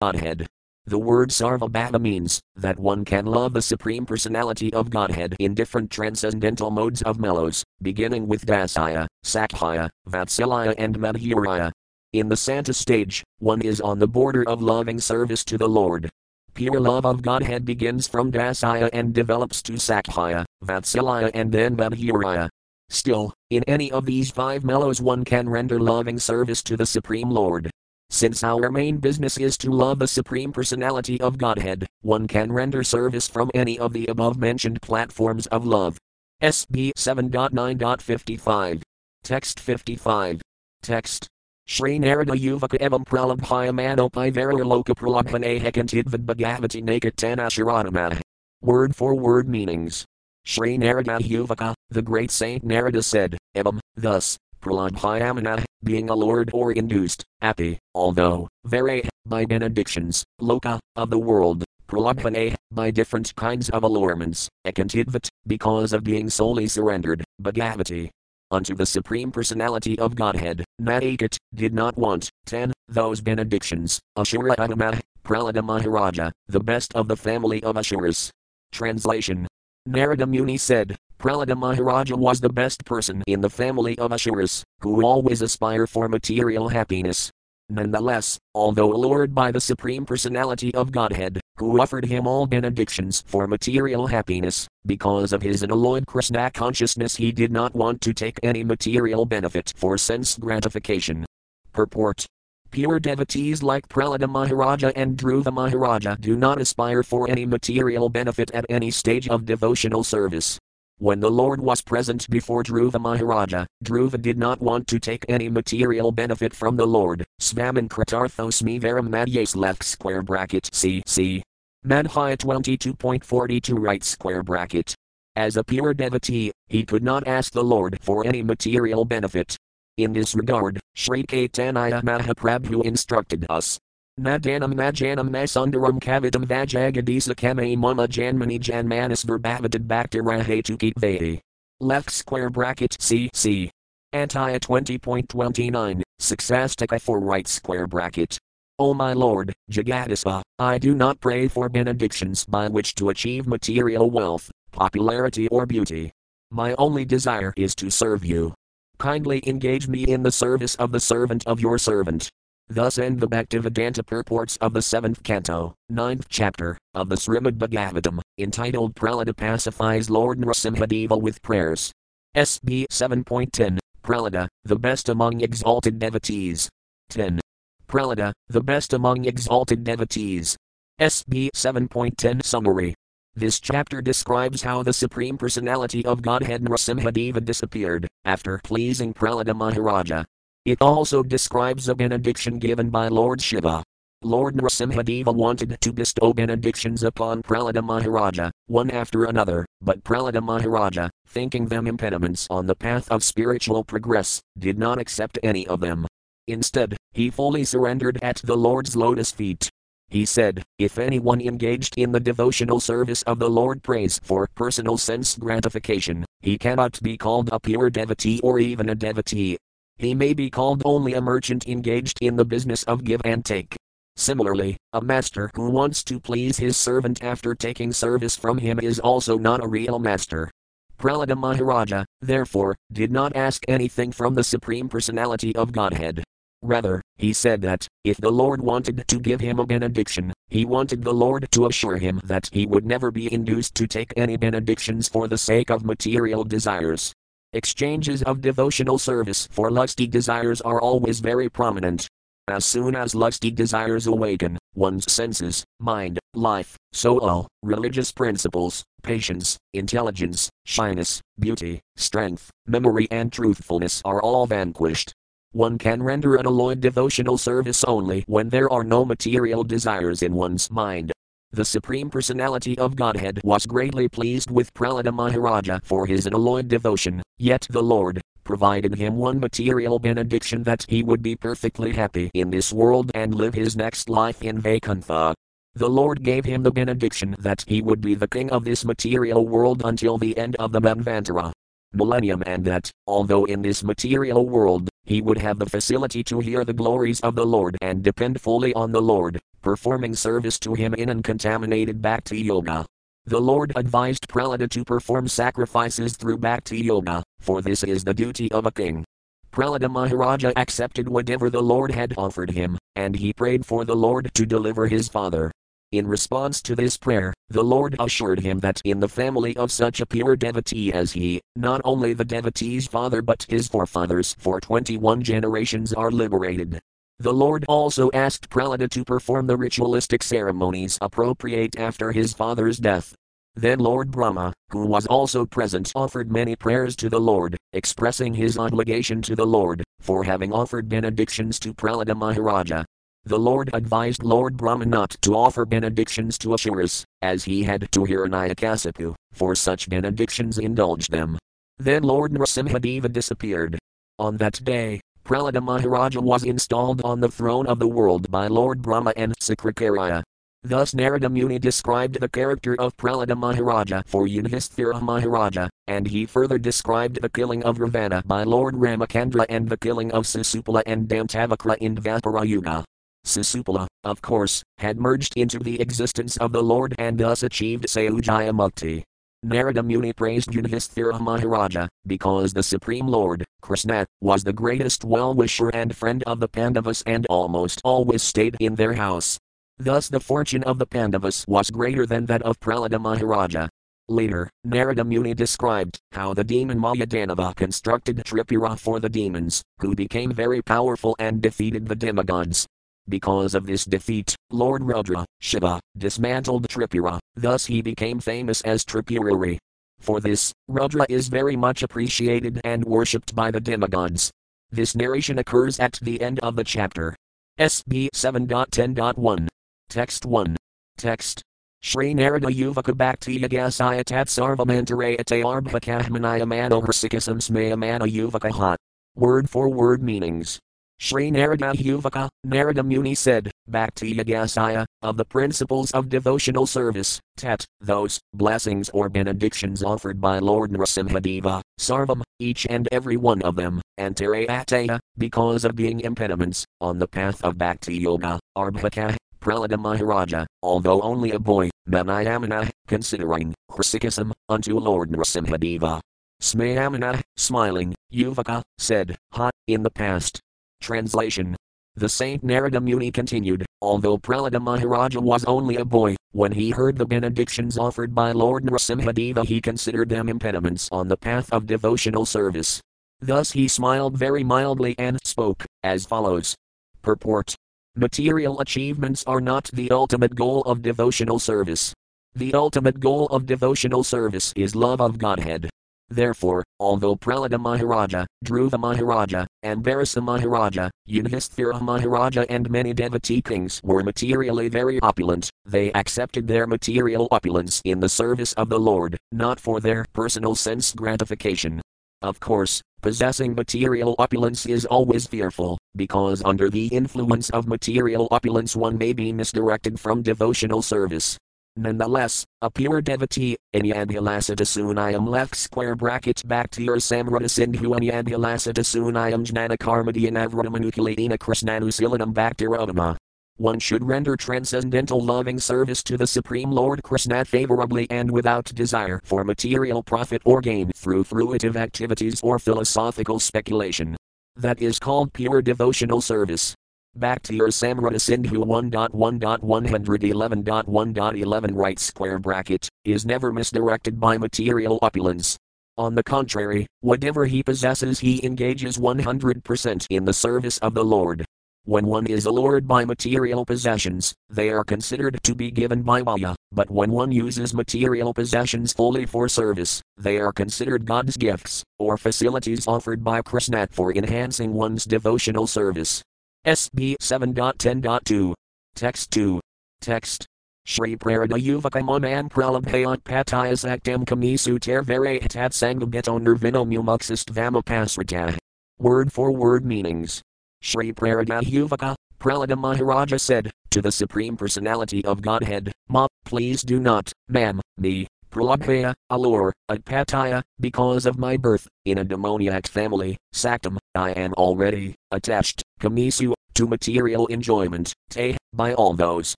Godhead. The word Sarvabhava means that one can love the Supreme Personality of Godhead in different transcendental modes of mellows, beginning with Dasaya, Sakhya, Vatsalaya, and Madhuraya. In the Santa stage, one is on the border of loving service to the Lord. Pure love of Godhead begins from Dasaya and develops to Sakhya, Vatsalaya, and then Madhuraya. Still, in any of these five mellows, one can render loving service to the Supreme Lord. Since our main business is to love the Supreme Personality of Godhead, one can render service from any of the above mentioned platforms of love. SB 7.9.55. Text 55. Text. Shri Narada Yuvaka Evam Pralabhaya Manopai Varaloka Pralabhane Hekantidvad Bhagavati Nakatana Sharanamah. Word for word meanings. Shri Narada Yuvaka, the great saint Narada said, Evam, thus, Praladhyamana, being allured or induced, api, although, very, by benedictions, loka, of the world, pralabhane, by different kinds of allurements, ekantidvat, because of being solely surrendered, bhagavati, unto the Supreme Personality of Godhead, Nadikat, did not want, 10, those benedictions, Ashura Adamah, Prahlada Maharaja, the best of the family of Ashuras. Translation. Narada Muni said, Prahlada Maharaja was the best person in the family of Ashuras, who always aspire for material happiness. Nonetheless, although allured by the Supreme Personality of Godhead, who offered him all benedictions for material happiness, because of his unalloyed Krishna consciousness, he did not want to take any material benefit for sense gratification. Purport Pure devotees like Prahlada Maharaja and Dhruva Maharaja do not aspire for any material benefit at any stage of devotional service. When the Lord was present before Dhruva Maharaja, Dhruva did not want to take any material benefit from the Lord. Svaman Kritarthosmi Varam Madhyas left square bracket CC. Madhya 22.42 right square bracket. As a pure devotee, he could not ask the Lord for any material benefit. In this regard, Sri Caitanya Mahaprabhu instructed us Nadanam Najanam Nasundaram Kavitam Vajagadisa Kame Mama Janmani Janmanas Verbavadad Bhaktirahetukit Vedi. Left square bracket CC. Antaya 20.29, Siksastaka for right square bracket. O my Lord, Jagadisa, I do not pray for benedictions by which to achieve material wealth, popularity, or beauty. My only desire is to serve you. Kindly engage me in the service of the servant of your servant. Thus end the Bhaktivedanta purports of the seventh canto, ninth chapter, of the Srimad Bhagavatam, entitled Prahlada pacifies Lord Nrsimhadeva with prayers. SB 7.10, Prahlada, the best among exalted devotees. 10. Prahlada, the best among exalted devotees. SB 7.10 Summary. This chapter describes how the Supreme Personality of Godhead Nrsimhadeva disappeared, after pleasing Prahlada Maharaja, it also describes a benediction given by Lord Shiva. Lord Nrsimhadeva wanted to bestow benedictions upon Prahlada Maharaja, one after another, but Prahlada Maharaja, thinking them impediments on the path of spiritual progress, did not accept any of them. Instead, he fully surrendered at the Lord's lotus feet. He said, If anyone engaged in the devotional service of the Lord prays for personal sense gratification, he cannot be called a pure devotee or even a devotee, he may be called only a merchant engaged in the business of give and take. Similarly, a master who wants to please his servant after taking service from him is also not a real master. Prahlada Maharaja, therefore, did not ask anything from the Supreme Personality of Godhead. Rather, he said that, if the Lord wanted to give him a benediction, he wanted the Lord to assure him that he would never be induced to take any benedictions for the sake of material desires. Exchanges of devotional service for lusty desires are always very prominent. As soon as lusty desires awaken, one's senses, mind, life, soul, religious principles, patience, intelligence, shyness, beauty, strength, memory, and truthfulness are all vanquished. One can render an alloyed devotional service only when there are no material desires in one's mind. The Supreme Personality of Godhead was greatly pleased with Prahlada Maharaja for his unalloyed devotion, yet the Lord provided him one material benediction that he would be perfectly happy in this world and live his next life in Vaikuntha. The Lord gave him the benediction that he would be the king of this material world until the end of the Manvantara. Millennium, and that, although in this material world, he would have the facility to hear the glories of the Lord and depend fully on the Lord, performing service to him in uncontaminated bhakti yoga. The Lord advised Prahlada to perform sacrifices through bhakti yoga, for this is the duty of a king. Prahlada Maharaja accepted whatever the Lord had offered him, and he prayed for the Lord to deliver his father. In response to this prayer, the Lord assured him that in the family of such a pure devotee as he, not only the devotee's father but his forefathers for 21 generations are liberated. The Lord also asked Prahlada to perform the ritualistic ceremonies appropriate after his father's death. Then Lord Brahma, who was also present, offered many prayers to the Lord, expressing his obligation to the Lord, for having offered benedictions to Prahlada Maharaja, the Lord advised Lord Brahma not to offer benedictions to Asuras, as he had to Hiranyakasipu, for such benedictions indulged them. Then Lord Nrsimhadeva disappeared. On that day, Prahlada Maharaja was installed on the throne of the world by Lord Brahma and Sukracarya. Thus Narada Muni described the character of Prahlada Maharaja for Yudhisthira Maharaja, and he further described the killing of Ravana by Lord Ramachandra and the killing of Sisupala and Dantavakra in Dvapara Yuga. Sisupala, of course, had merged into the existence of the Lord and thus achieved Sayujya Mukti. Narada Muni praised Yudhisthira Maharaja, because the Supreme Lord, Krishna, was the greatest well-wisher and friend of the Pandavas and almost always stayed in their house. Thus the fortune of the Pandavas was greater than that of Prahlada Maharaja. Later, Narada Muni described how the demon Mayadanava constructed Tripura for the demons, who became very powerful and defeated the demigods. Because of this defeat, Lord Rudra, Shiva, dismantled Tripura, thus he became famous as Tripurari. For this, Rudra is very much appreciated and worshipped by the demigods. This narration occurs at the end of the chapter. SB 7.10.1. Text 1. Text. Shri Narada Yuvaka Bhakti Yagasaya Tat Sarvamantarayate Arbhakahmanaya Mano Hrsikasam Smayamana Yuvaka Hot. Word for word meanings. Sri Narada Yuvaka, Narada Muni said, Bhakti Yagasaya, of the principles of devotional service, tat, those, blessings or benedictions offered by Lord Nrsimhadeva, sarvam, each and every one of them, antarayataya, because of being impediments, on the path of Bhakti Yoga, Arbhaka, Prahlada Maharaja, although only a boy, Manayamana, considering, Hrisikasam, unto Lord Nrsimhadeva. Smayamana, smiling, Yuvaka, said, Ha, in the past, Translation The Saint Narada Muni continued, although Prahlada Maharaja was only a boy, when he heard the benedictions offered by Lord Nrsimhadeva he considered them impediments on the path of devotional service. Thus he smiled very mildly and spoke, as follows. Purport. Material achievements are not the ultimate goal of devotional service. The ultimate goal of devotional service is love of Godhead. Therefore, although Prahlada Maharaja, Dhruva Maharaja, Ambarisa Maharaja, Yudhisthira Maharaja and many devotee kings were materially very opulent, they accepted their material opulence in the service of the Lord, not for their personal sense gratification. Of course, possessing material opulence is always fearful, because under the influence of material opulence one may be misdirected from devotional service. Nonetheless, a pure devotee, Anyadhilasata Sunayam left square brackets Bhakti-rasamrta-sindhu Anyadhilasata Sunayam Jnana Karmadhyanavramanukuladina Krishnanusilanam Bhaktirodama. One should render transcendental loving service to the Supreme Lord Krishna favorably and without desire for material profit or gain through fruitive activities or philosophical speculation. That is called pure devotional service. Bhakti-rasamrta-sindhu 1.1.111.1.11 right square bracket, is never misdirected by material opulence. On the contrary, whatever he possesses he engages 100% in the service of the Lord. When one is allured by material possessions, they are considered to be given by Maya, but when one uses material possessions fully for service, they are considered God's gifts, or facilities offered by Krishna for enhancing one's devotional service. SB 7.10.2. Text 2. Text. Shri Prarada Yuvakamonam Pralabhayat Patayas Aktam Kamisu Tervere Tat Sangabito Nirvino Mumuxist Vamapasrita. Word for word meanings. Shri Prarada Yuvaka, Prahlada Maharaja said, to the Supreme Personality of Godhead, Ma, please do not, ma'am, me, Pralabhaya, allure, Atpataya, because of my birth, in a demoniac family, Saktam, I am already, attached, Kamisu, to material enjoyment, Te, by all those,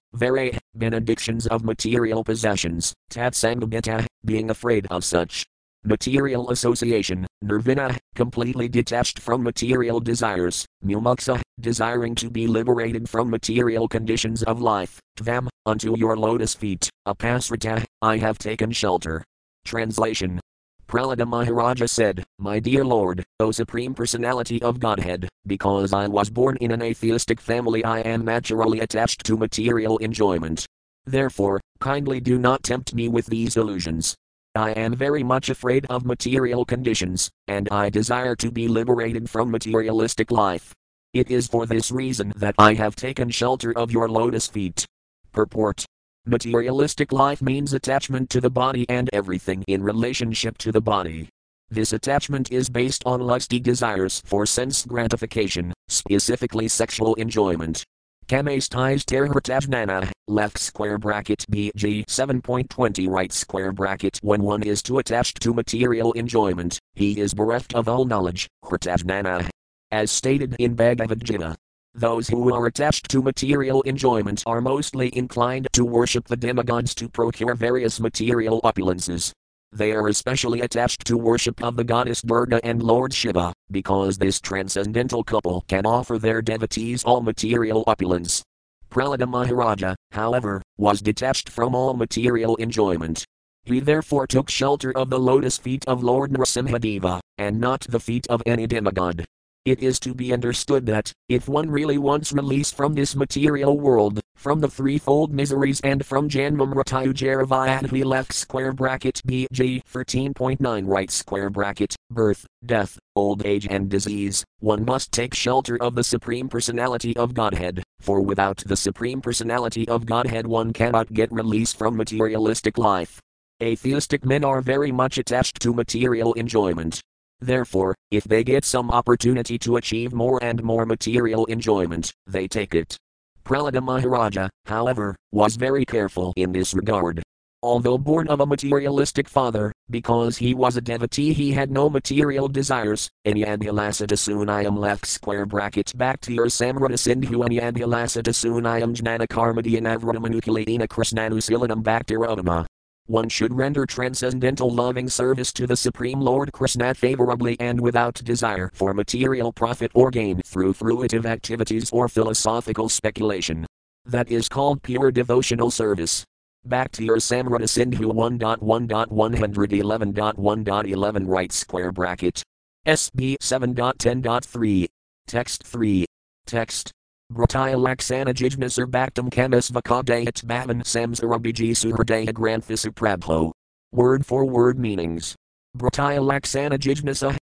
very, benedictions of material possessions, Tatsangabita, being afraid of such. Material association, nirvana, completely detached from material desires, mumuksa, desiring to be liberated from material conditions of life, tvam, unto your lotus feet, apasrita, I have taken shelter. Translation Prahlada Maharaja said, My dear Lord, O Supreme Personality of Godhead, because I was born in an atheistic family, I am naturally attached to material enjoyment. Therefore, kindly do not tempt me with these illusions. I am very much afraid of material conditions, and I desire to be liberated from materialistic life. It is for this reason that I have taken shelter of your lotus feet. Purport Materialistic life means attachment to the body and everything in relationship to the body. This attachment is based on lusty desires for sense gratification, specifically sexual enjoyment. Kamastais Terhartajnana, left square bracket BG 7.20 right square bracket when one is too attached to material enjoyment, he is bereft of all knowledge, Hritajnana. As stated in Bhagavad Gita. Those who are attached to material enjoyment are mostly inclined to worship the demigods to procure various material opulences. They are especially attached to worship of the goddess Durga and Lord Shiva, because this transcendental couple can offer their devotees all material opulence. Prahlada Maharaja, however, was detached from all material enjoyment. He therefore took shelter of the lotus feet of Lord Nrsimhadeva, and not the feet of any demigod. It is to be understood that, if one really wants release from this material world, from the threefold miseries and from Janmam Ratayujaravayadhi left square bracket BG 13.9 right square bracket, birth, death, old age and disease, one must take shelter of the Supreme Personality of Godhead, for without the Supreme Personality of Godhead one cannot get release from materialistic life. Atheistic men are very much attached to material enjoyment. Therefore, if they get some opportunity to achieve more and more material enjoyment, they take it. Prahlada Maharaja, however, was very careful in this regard. Although born of a materialistic father, because he was a devotee, he had no material desires. Anyadhilasatasunayam left square bracket Bhakti-rasamrta-sindhu Anyadhilasatasunayam Jnanakarmadyanavradamanukuladina Krisnanusilanam Bhaktirodama. One should render transcendental loving service to the Supreme Lord Krishna favorably and without desire for material profit or gain through fruitive activities or philosophical speculation. That is called pure devotional service. Bhakti-rasamrta-sindhu 1.1.111.1.11 right square bracket. SB 7.10.3. Text 3. Text. Brataya laksana bhaktam kamas vakadayat bhavan. Word for word meanings. Brataya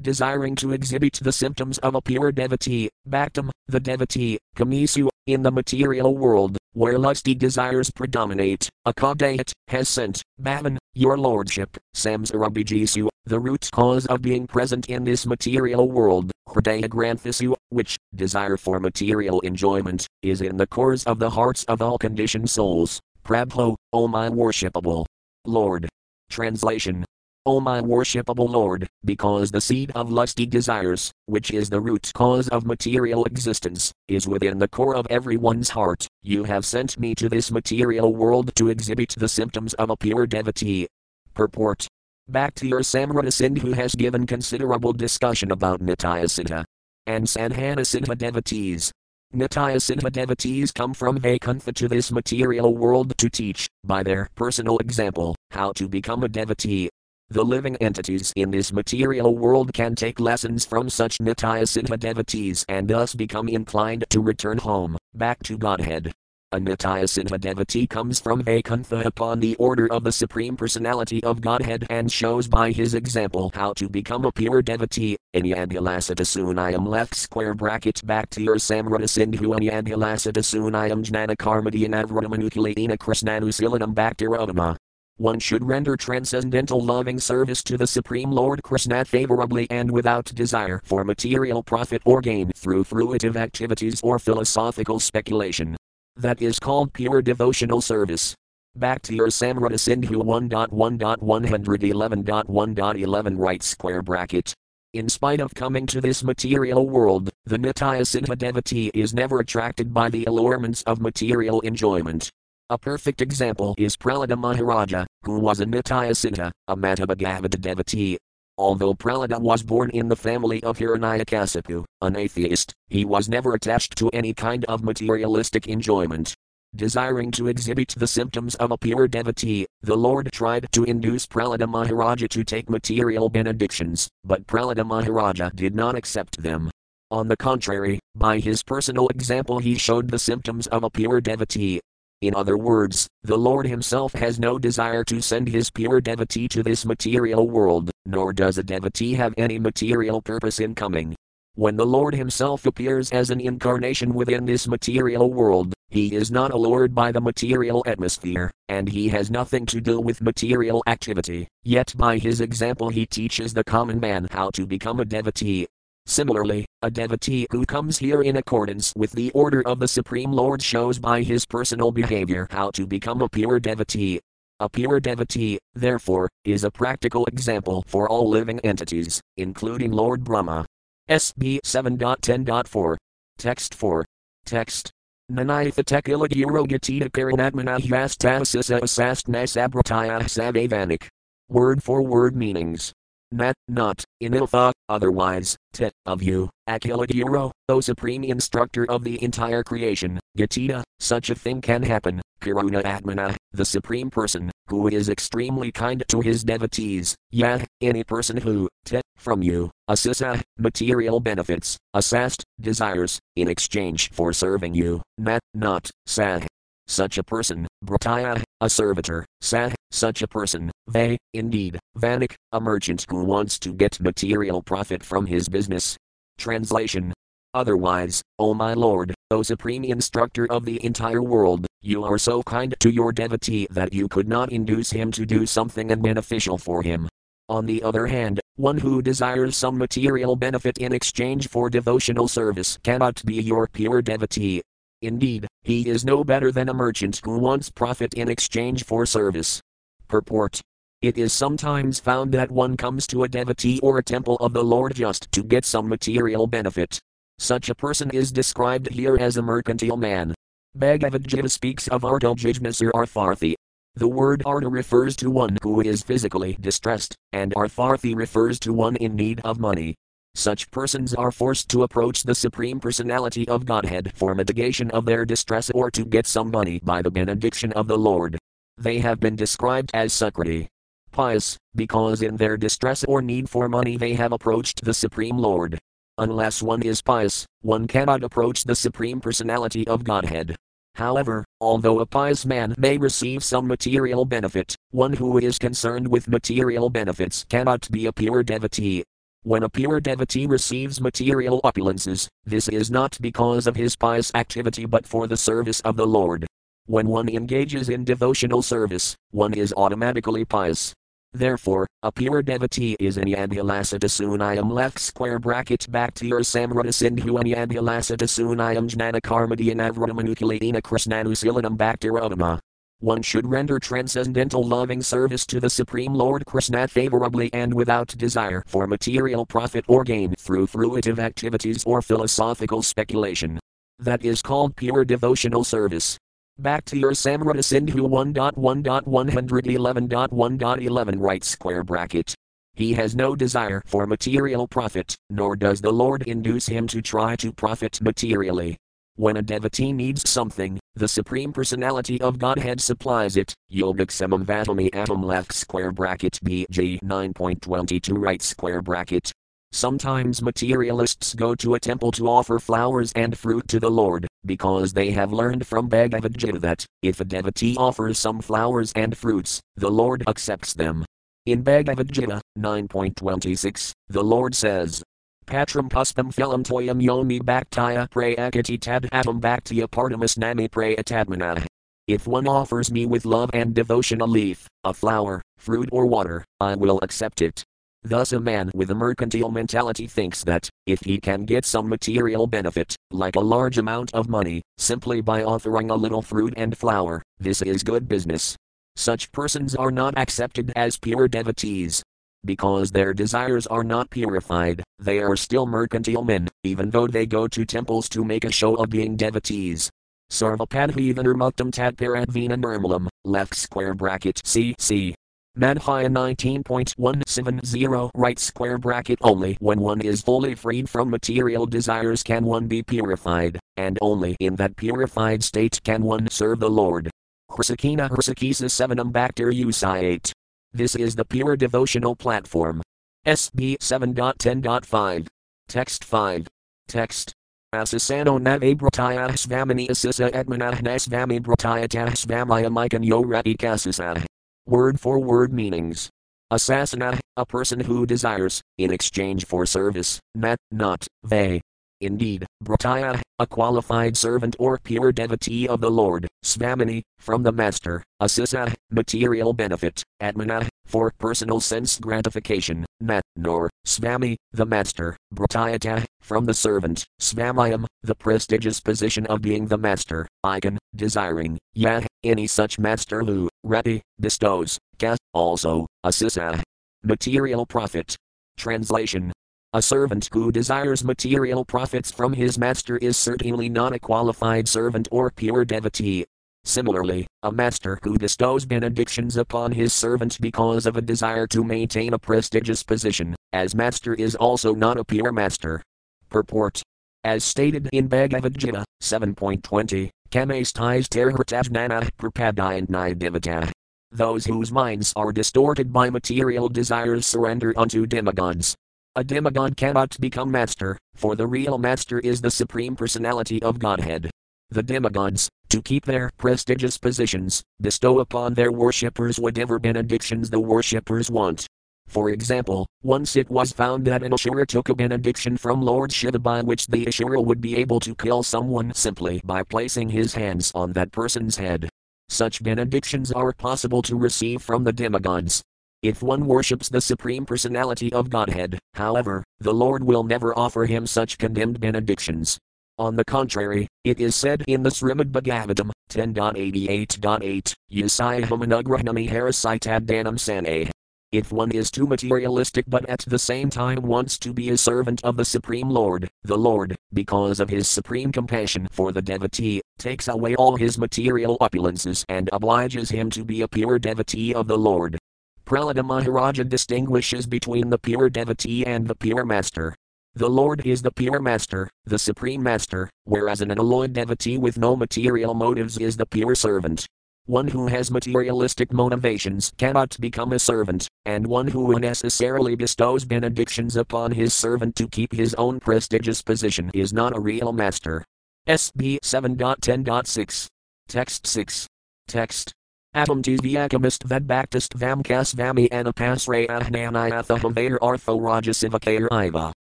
desiring to exhibit the symptoms of a pure devotee, bhaktam, the devotee, kamisu, in the material world, where lusty desires predominate, akadayat, has sent, bhavan, your lordship, samsarabhijisu, the root cause of being present in this material world, hridaya granthisu, which, desire for material enjoyment, is in the cores of the hearts of all conditioned souls. Prabhu, O my worshipable Lord. Translation O my worshipable Lord, because the seed of lusty desires, which is the root cause of material existence, is within the core of everyone's heart, you have sent me to this material world to exhibit the symptoms of a pure devotee. Purport Bhakti-rasamrta-sindhu has given considerable discussion about Nitya Siddha and Sadhana Siddha devotees. Nitya Siddha devotees come from Vaikuntha to this material world to teach, by their personal example, how to become a devotee. The living entities in this material world can take lessons from such Nitya Siddha devotees and thus become inclined to return home, back to Godhead. A Nitya Siddha devotee comes from Vaikuntha upon the order of the Supreme Personality of Godhead and shows by his example how to become a pure devotee. Anyadhilasatasunayam left square bracket Bhakti-rasamrta-sindhu Anyadhilasatasunayam Jnanakarmadyanavradamanukuladina Krisnanusilanam Bhaktirodama. One should render transcendental loving service to the Supreme Lord Krishna favorably and without desire for material profit or gain through fruitive activities or philosophical speculation. That is called pure devotional service. Bhakti-rasamrta-sindhu 1.1.1.111.1.11 right square bracket. In spite of coming to this material world, the Nitya Siddha devotee is never attracted by the allurements of material enjoyment. A perfect example is Prahlada Maharaja, who was a Nitya Siddha, a Mahabhagavata devotee. Although Prahlada was born in the family of Hiranyakasipu, an atheist, he was never attached to any kind of materialistic enjoyment. Desiring to exhibit the symptoms of a pure devotee, the Lord tried to induce Prahlada Maharaja to take material benedictions, but Prahlada Maharaja did not accept them. On the contrary, by his personal example, he showed the symptoms of a pure devotee. In other words, the Lord Himself has no desire to send His pure devotee to this material world, nor does a devotee have any material purpose in coming. When the Lord Himself appears as an incarnation within this material world, He is not allured by the material atmosphere, and He has nothing to do with material activity, yet by His example He teaches the common man how to become a devotee. Similarly, a devotee who comes here in accordance with the order of the Supreme Lord shows by his personal behavior how to become a pure devotee. A pure devotee, therefore, is a practical example for all living entities, including Lord Brahma. SB 7.10.4. Text 4. Text. Nanayathatekila Gatita Karanatmana Hyastasisa Asastna Sabrataya Savavanik. Word for word meanings. Nat, not, in iniltha, otherwise, tit, of you, Akilagiro, O supreme instructor of the entire creation, Gatita, such a thing can happen, Karuna Atmana, the supreme person, who is extremely kind to his devotees, Yah, any person who, tit, from you, asisa, uh, material benefits, asast, desires, in exchange for serving you, nat, not, sah. Such a person, Brataya, a servitor, Sah, such a person, Vay, indeed, Vanik, a merchant who wants to get material profit from his business. Translation Otherwise, O my Lord, O Supreme Instructor of the entire world, you are so kind to your devotee that you could not induce him to do something beneficial for him. On the other hand, one who desires some material benefit in exchange for devotional service cannot be your pure devotee. Indeed, he is no better than a merchant who wants profit in exchange for service. Purport it is sometimes found that one comes to a devotee or a temple of the Lord just to get some material benefit. Such a person is described here as a mercantile man. Bhagavad Gita speaks of Arto Jijnasur Artharthi. The word Arta refers to one who is physically distressed, and Artharthi refers to one in need of money. Such persons are forced to approach the Supreme Personality of Godhead for mitigation of their distress or to get some money by the benediction of the Lord. They have been described as Sukriti. Pious, because in their distress or need for money they have approached the Supreme Lord. Unless one is pious, one cannot approach the Supreme Personality of Godhead. However, although a pious man may receive some material benefit, one who is concerned with material benefits cannot be a pure devotee. When a pure devotee receives material opulences, this is not because of his pious activity but for the service of the Lord. When one engages in devotional service, one is automatically pious. Therefore, a pure devotee is an Sunayam left square bracket Bhakti-rasamrta-sindhu and Yadhilasata Sunayam Jnana Karmadyanavratamanukuladina Krishnanusilanam Bhaktirodama. One should render transcendental loving service to the Supreme Lord Krishna favorably and without desire for material profit or gain through fruitive activities or philosophical speculation. That is called pure devotional service. Bhakti-rasamrta-sindhu 1.1.111.1.11 right square bracket. He has no desire for material profit, nor does the Lord induce him to try to profit materially. When a devotee needs something, the Supreme Personality of Godhead supplies it. Vatami Atom left square bracket BG 9.22 right square bracket. Sometimes materialists go to a temple to offer flowers and fruit to the Lord, because they have learned from Bhagavad Gita that, if a devotee offers some flowers and fruits, the Lord accepts them. In Bhagavad Gita 9.26, the Lord says, Patram puspam phelam toyam yomi bhaktaya prayakati tad atam bhaktya partamas nami prayatadmana. If one offers me with love and devotion a leaf, a flower, fruit or water, I will accept it. Thus, a man with a mercantile mentality thinks that, if he can get some material benefit, like a large amount of money, simply by offering a little fruit and flower, this is good business. such persons are not accepted as pure devotees. Because their desires are not purified, they are still mercantile men, even though they go to temples to make a show of being devotees. Sarvapadhivanarmuktam Tatparadvina Nirmalam, left square bracket CC. Madhya 19.170 right square bracket only when one is fully freed from material desires can one be purified, and only in that purified state can one serve the Lord. Hrisakina Hrisakisa 7 Bhaktir Usayate. This is the pure devotional platform. SB 7.10.5. Text 5. Text. Asasano nave brataya svamini asisa edmanah svami brataya svamaya mikan rati kasasa. Word for word meanings. Asasana, a person who desires, in exchange for service, nat, not, they. Indeed, Brataya, a qualified servant or pure devotee of the Lord, Svamini, from the Master, Asisa, material benefit, Atmana, for personal sense gratification, Nat, nor, Svami, the Master, Bratayata, from the servant, Svamayam, the prestigious position of being the Master, Icon, desiring, Yah, any such Master who, Rati, bestows, Kas, also, Asisa. Material profit. Translation a servant who desires material profits from his master is certainly not a qualified servant or pure devotee. Similarly, a master who bestows benedictions upon his servant because of a desire to maintain a prestigious position, as master is also not a pure master. Purport. As stated in Bhagavad Gita 7.20, Kamastais terhartajnana prapadayant devata. Those whose minds are distorted by material desires surrender unto demigods. A demigod cannot become master, for the real master is the Supreme Personality of Godhead. The demigods, to keep their prestigious positions, bestow upon their worshippers whatever benedictions the worshippers want. For example, once it was found that an Asura took a benediction from Lord Shiva by which the Asura would be able to kill someone simply by placing his hands on that person's head. Such benedictions are possible to receive from the demigods. If one worships the Supreme Personality of Godhead, however, the Lord will never offer him such condemned benedictions. On the contrary, it is said in the Srimad Bhagavatam 10.88.8, Yasayahamanagrahnami harasitaddanam sane. If one is too materialistic but at the same time wants to be a servant of the Supreme Lord, the Lord, because of his supreme compassion for the devotee, takes away all his material opulences and obliges him to be a pure devotee of the Lord. Prahlada Maharaja distinguishes between the pure devotee and the pure master. The Lord is the pure master, the supreme master, whereas an unalloyed devotee with no material motives is the pure servant. One who has materialistic motivations cannot become a servant, and one who unnecessarily bestows benedictions upon his servant to keep his own prestigious position is not a real master. SB 7.10.6. Text 6. Text Atom tis vyakimist vedbhaktist vamkas vami anapasre ahnanayathahavayar artho rajasivakayar iva.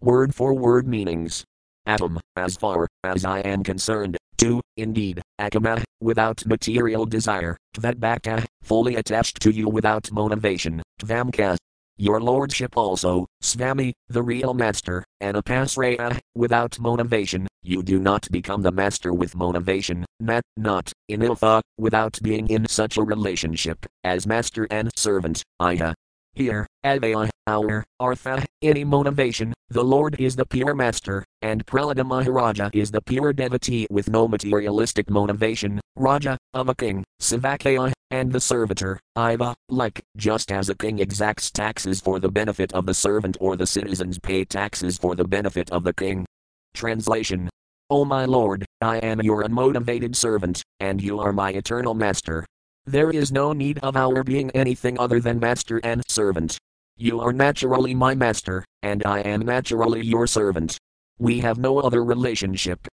Word for word meanings. Atom, as far as I am concerned, two, indeed, akama, without material desire, tvedbhakta, fully attached to you without motivation, tvamkas, your lordship also, Swami, the real master, Anapasraya, without motivation, you do not become the master with motivation, nat, not, in iltha, without being in such a relationship, as master and servant, Iha. Here, Avaya, our, Artha, any motivation, the Lord is the pure master, and Prahlada Maharaja is the pure devotee with no materialistic motivation, Raja, of a king, Savakaya, and the servitor, Iva, like, just as a king exacts taxes for the benefit of the servant or the citizens pay taxes for the benefit of the king. Translation O my Lord, I am your unmotivated servant, and you are my eternal master. There is no need of our being anything other than master and servant. You are naturally my master, and I am naturally your servant. We have no other relationship.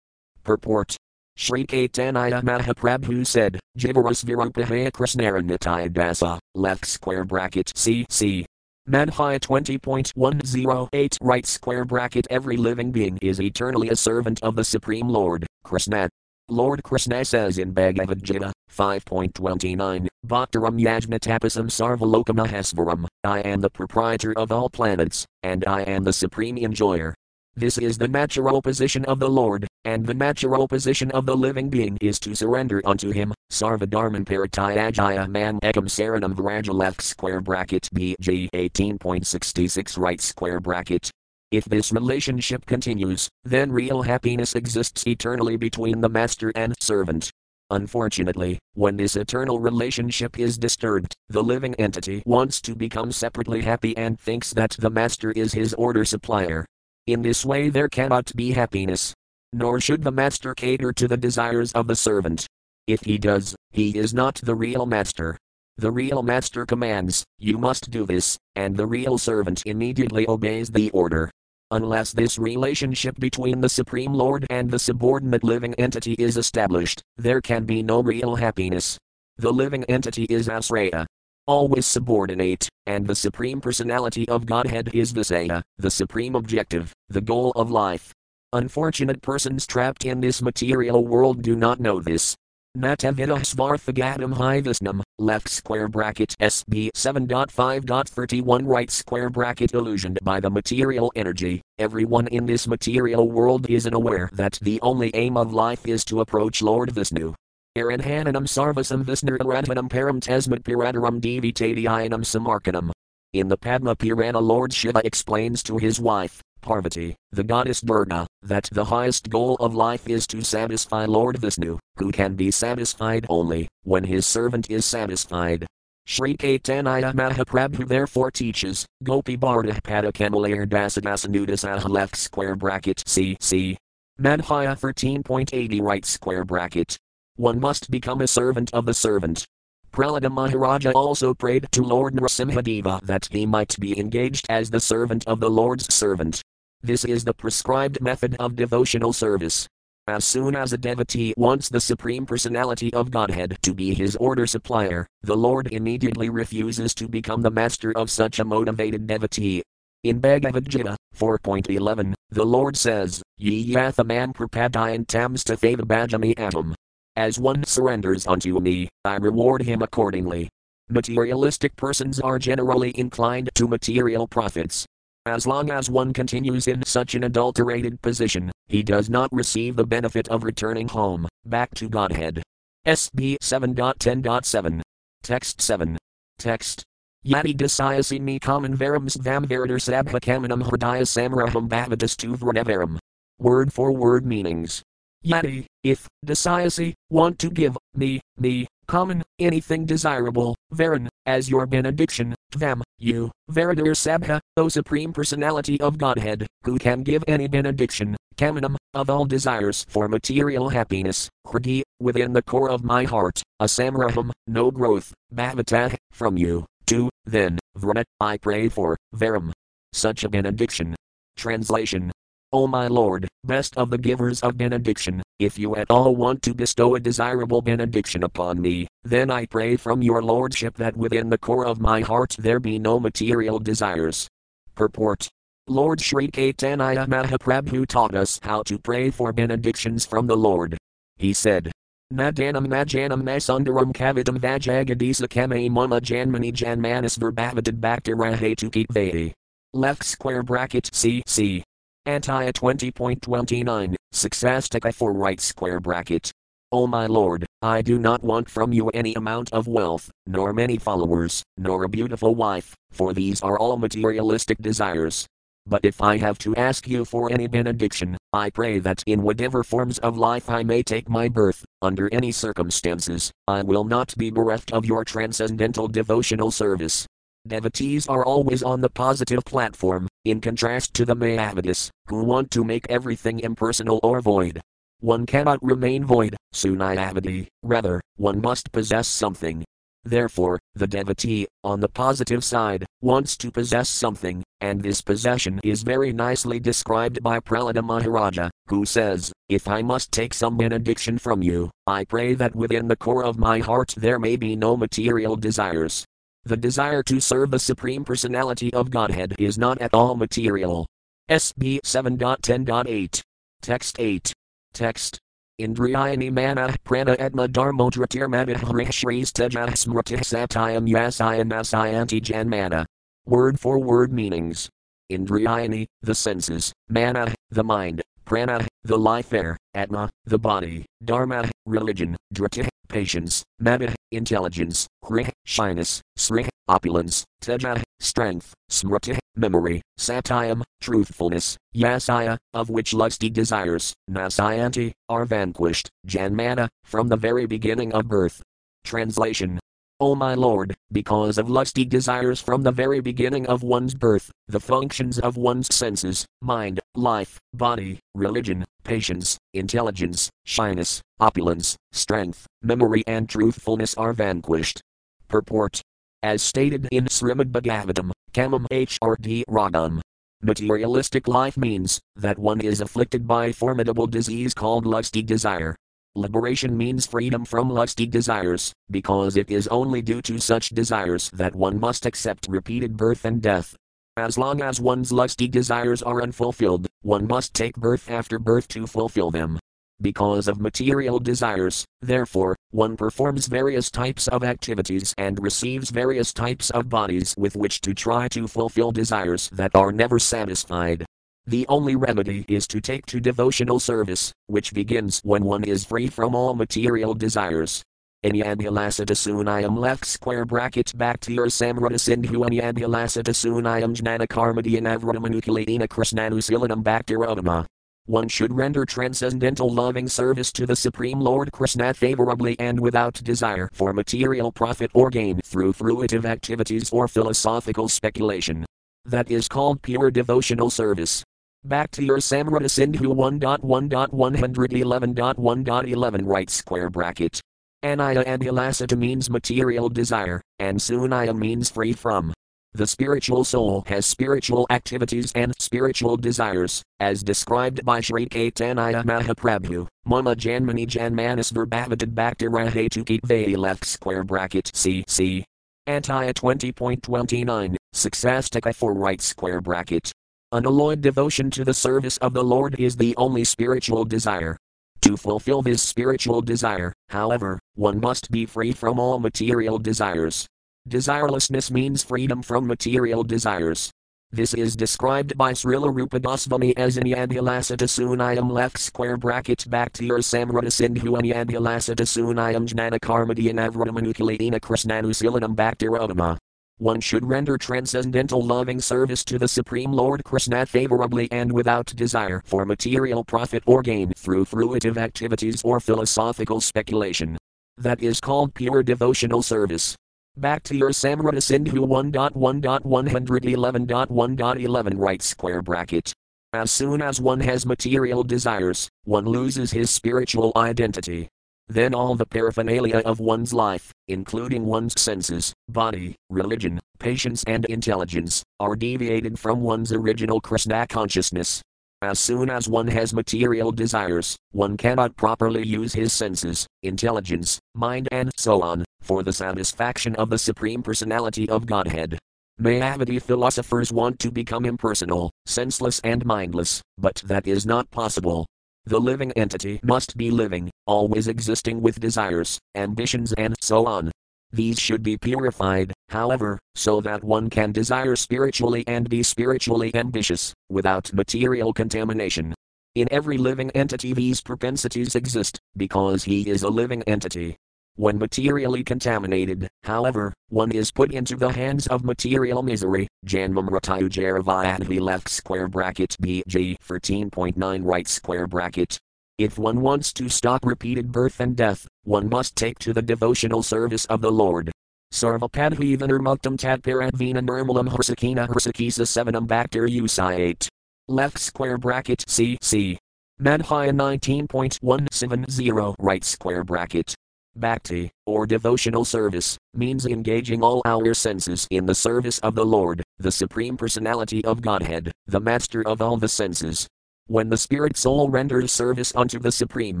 Purport Sri Caitanya Mahaprabhu said, Jivaras Virupahaya Krishnaranitai Dasa, left square bracket CC. Madhya 20.108 right square bracket Every living being is eternally a servant of the Supreme Lord, Krishna. Lord Krishna says in Bhagavad Gita 5.29, Bhaktaram Yajnatapasam Sarvalokam Ahasvaram, I am the proprietor of all planets, and I am the supreme enjoyer. This is the natural position of the Lord, and the natural position of the living being is to surrender unto him. Sarvadharman Paratayajaya Mam Ekam Saranam Vrajal left square bracket BG 18.66 right square bracket. If this relationship continues, then real happiness exists eternally between the master and servant. Unfortunately, when this eternal relationship is disturbed, the living entity wants to become separately happy and thinks that the master is his order supplier. In this way, there cannot be happiness. Nor should the master cater to the desires of the servant. If he does, he is not the real master. The real master commands, You must do this, and the real servant immediately obeys the order. Unless this relationship between the Supreme Lord and the subordinate living entity is established, there can be no real happiness. The living entity is Asraya, always subordinate, and the Supreme Personality of Godhead is Visaya, the supreme objective, the goal of life. Unfortunate persons trapped in this material world do not know this. Natavita Svarthagatam Hivisnam, left square bracket SB 7.5.31 right square bracket illusioned by the material energy. Everyone in this material world is unaware that the only aim of life is to approach Lord Vishnu. Aradhananam sarvasam visnuraradhanam param tasmat piradaram devitadiyanam samarkanam. In the Padma Purana Lord Shiva explains to his wife, Parvati, the goddess Durga, that the highest goal of life is to satisfy Lord Vishnu, who can be satisfied only when his servant is satisfied. Sri Caitanya Mahaprabhu therefore teaches, Gopi Bharda Padakamalayar Dasadasanudasaha left square bracket C C. Madhya 13.80 right square bracket one must become a servant of the servant. Prahlada Maharaja also prayed to Lord Nrsimhadeva that he might be engaged as the servant of the Lord's servant. This is the prescribed method of devotional service. As soon as a devotee wants the Supreme Personality of Godhead to be his order supplier, the Lord immediately refuses to become the master of such a motivated devotee. In Bhagavad Gita 4.11, the Lord says, Ye yathaman prapadayan tamstathatha bhajami atam. As one surrenders unto me, I reward him accordingly. Materialistic persons are generally inclined to material profits. As long as one continues in such an adulterated position, he does not receive the benefit of returning home, back to Godhead. SB 7.10.7. Text 7. Text. Yadi dasayasi me common veram svam veridar sabha kamanam hridaya samraham bhavadas tu vranaveram. Word for word meanings. Yadi, if, Dasayasi, want to give, me, me, common, anything desirable, Varan, as your benediction, Tvam, you, Varadar Sabha, O Supreme Personality of Godhead, who can give any benediction, Kamanam, of all desires for material happiness, Hridi, within the core of my heart, Asamraham, no growth, Bhavatah, from you, to, then, Vrana, I pray for, Varam. Such a benediction. Translation O my Lord, best of the givers of benediction, if you at all want to bestow a desirable benediction upon me, then I pray from your Lordship that within the core of my heart there be no material desires. Purport Lord Sri Caitanya Mahaprabhu taught us how to pray for benedictions from the Lord. He said, Nadanam Majanam Masundaram Kavitam Vajagadisa Kame Mama Janmani Janmanas Verbavadad Bhaktirahe Tukit Left square bracket CC. Antaya 20.29, Siksastaka for right square bracket. O my Lord, I do not want from you any amount of wealth, nor many followers, nor a beautiful wife, for these are all materialistic desires. But if I have to ask you for any benediction, I pray that in whatever forms of life I may take my birth, under any circumstances, I will not be bereft of your transcendental devotional service. Devotees are always on the positive platform, in contrast to the Mayavadis, who want to make everything impersonal or void. One cannot remain void, Sunyavadi, rather, one must possess something. Therefore, the devotee, on the positive side, wants to possess something, and this possession is very nicely described by Prahlada Maharaja, who says, If I must take some benediction from you, I pray that within the core of my heart there may be no material desires, the desire to serve the Supreme Personality of Godhead is not at all material. SB 7.10.8. Text 8. Text. Indriyani mana prana edma dharmodratir madhri shris tejah smrtih satyam yasayan nasayanti janmana. Word for word meanings. Indriyani, the senses, Mana, the mind, Prana, the life air, Atma, the body, Dharma, religion, Drita, patience, Mada, intelligence, Hri, shyness, Sri, opulence, Teja, strength, Smriti, memory, Satyam, truthfulness, Yasaya, of which lusty desires, Nasayanti, are vanquished, Janmana, from the very beginning of birth. Translation O my Lord, because of lusty desires from the very beginning of one's birth, the functions of one's senses, mind, life, body, religion, patience, intelligence, shyness, opulence, strength, memory, and truthfulness are vanquished. Purport As stated in Srimad Bhagavatam, Kamam HRD Ragam. Materialistic life means that one is afflicted by a formidable disease called lusty desire. Liberation means freedom from lusty desires, because it is only due to such desires that one must accept repeated birth and death. As long as one's lusty desires are unfulfilled, one must take birth after birth to fulfill them. Because of material desires, therefore, one performs various types of activities and receives various types of bodies with which to try to fulfill desires that are never satisfied. The only remedy is to take to devotional service, which begins when one is free from all material desires. Anyadhilasatasunayam left square bracket Bhakti-rasamrta-sindhu anyadhilasatasunayam jnana karmadyanavradamanukuladina krishnanusilanam bhaktirodama. One should render transcendental loving service to the Supreme Lord Krishna favorably and without desire for material profit or gain through fruitive activities or philosophical speculation. That is called pure devotional service. Bhakti-rasamrta-sindhu 1.1.111.1.11 right square bracket. Anaya and Ilasita means material desire, and Sunaya means free from. The spiritual soul has spiritual activities and spiritual desires, as described by Sri Caitanya Mahaprabhu. Mama Janmani Janmanas Verbhavated Bhakti Rahetukit Vedi left square bracket CC. Antaya 20.29, Siksastaka for right square bracket. Unalloyed devotion to the service of the Lord is the only spiritual desire. To fulfill this spiritual desire, however, one must be free from all material desires. Desirelessness means freedom from material desires. This is described by Srila Rupa Goswami as in Yadhilasata Sunayam left square bracket Bhakti-rasamrta-sindhu and Yadhilasata Sunayam Jnana Karmadyanavradamanukuladina Krishnanusilanam Bhaktirodama. One should render transcendental loving service to the Supreme Lord Krishna favorably and without desire for material profit or gain through fruitive activities or philosophical speculation. That is called pure devotional service. Bhakti-rasamrta-sindhu 1.1.111.1.11 right square bracket. As soon as one has material desires, one loses his spiritual identity. Then all the paraphernalia of one's life, including one's senses, body, religion, patience, and intelligence, are deviated from one's original Krishna consciousness. As soon as one has material desires, one cannot properly use his senses, intelligence, mind, and so on, for the satisfaction of the Supreme Personality of Godhead. Mayavadi philosophers want to become impersonal, senseless, and mindless, but that is not possible. The living entity must be living, always existing with desires, ambitions, and so on. These should be purified, however, so that one can desire spiritually and be spiritually ambitious, without material contamination. In every living entity, these propensities exist, because he is a living entity. When materially contaminated, however, one is put into the hands of material misery. Janmam Ratayujaravayadhi left square bracket BG 13.9 right square bracket. If one wants to stop repeated birth and death, one must take to the devotional service of the Lord. Sarvapadhivanar Muktam Tadparadvina Nirmalam Harsakina Harsakisa Sevanam Bhaktir Usayate. Left square bracket CC. Madhya 19.170 right square bracket. Bhakti, or devotional service, means engaging all our senses in the service of the Lord, the Supreme Personality of Godhead, the Master of all the senses. When the spirit soul renders service unto the Supreme,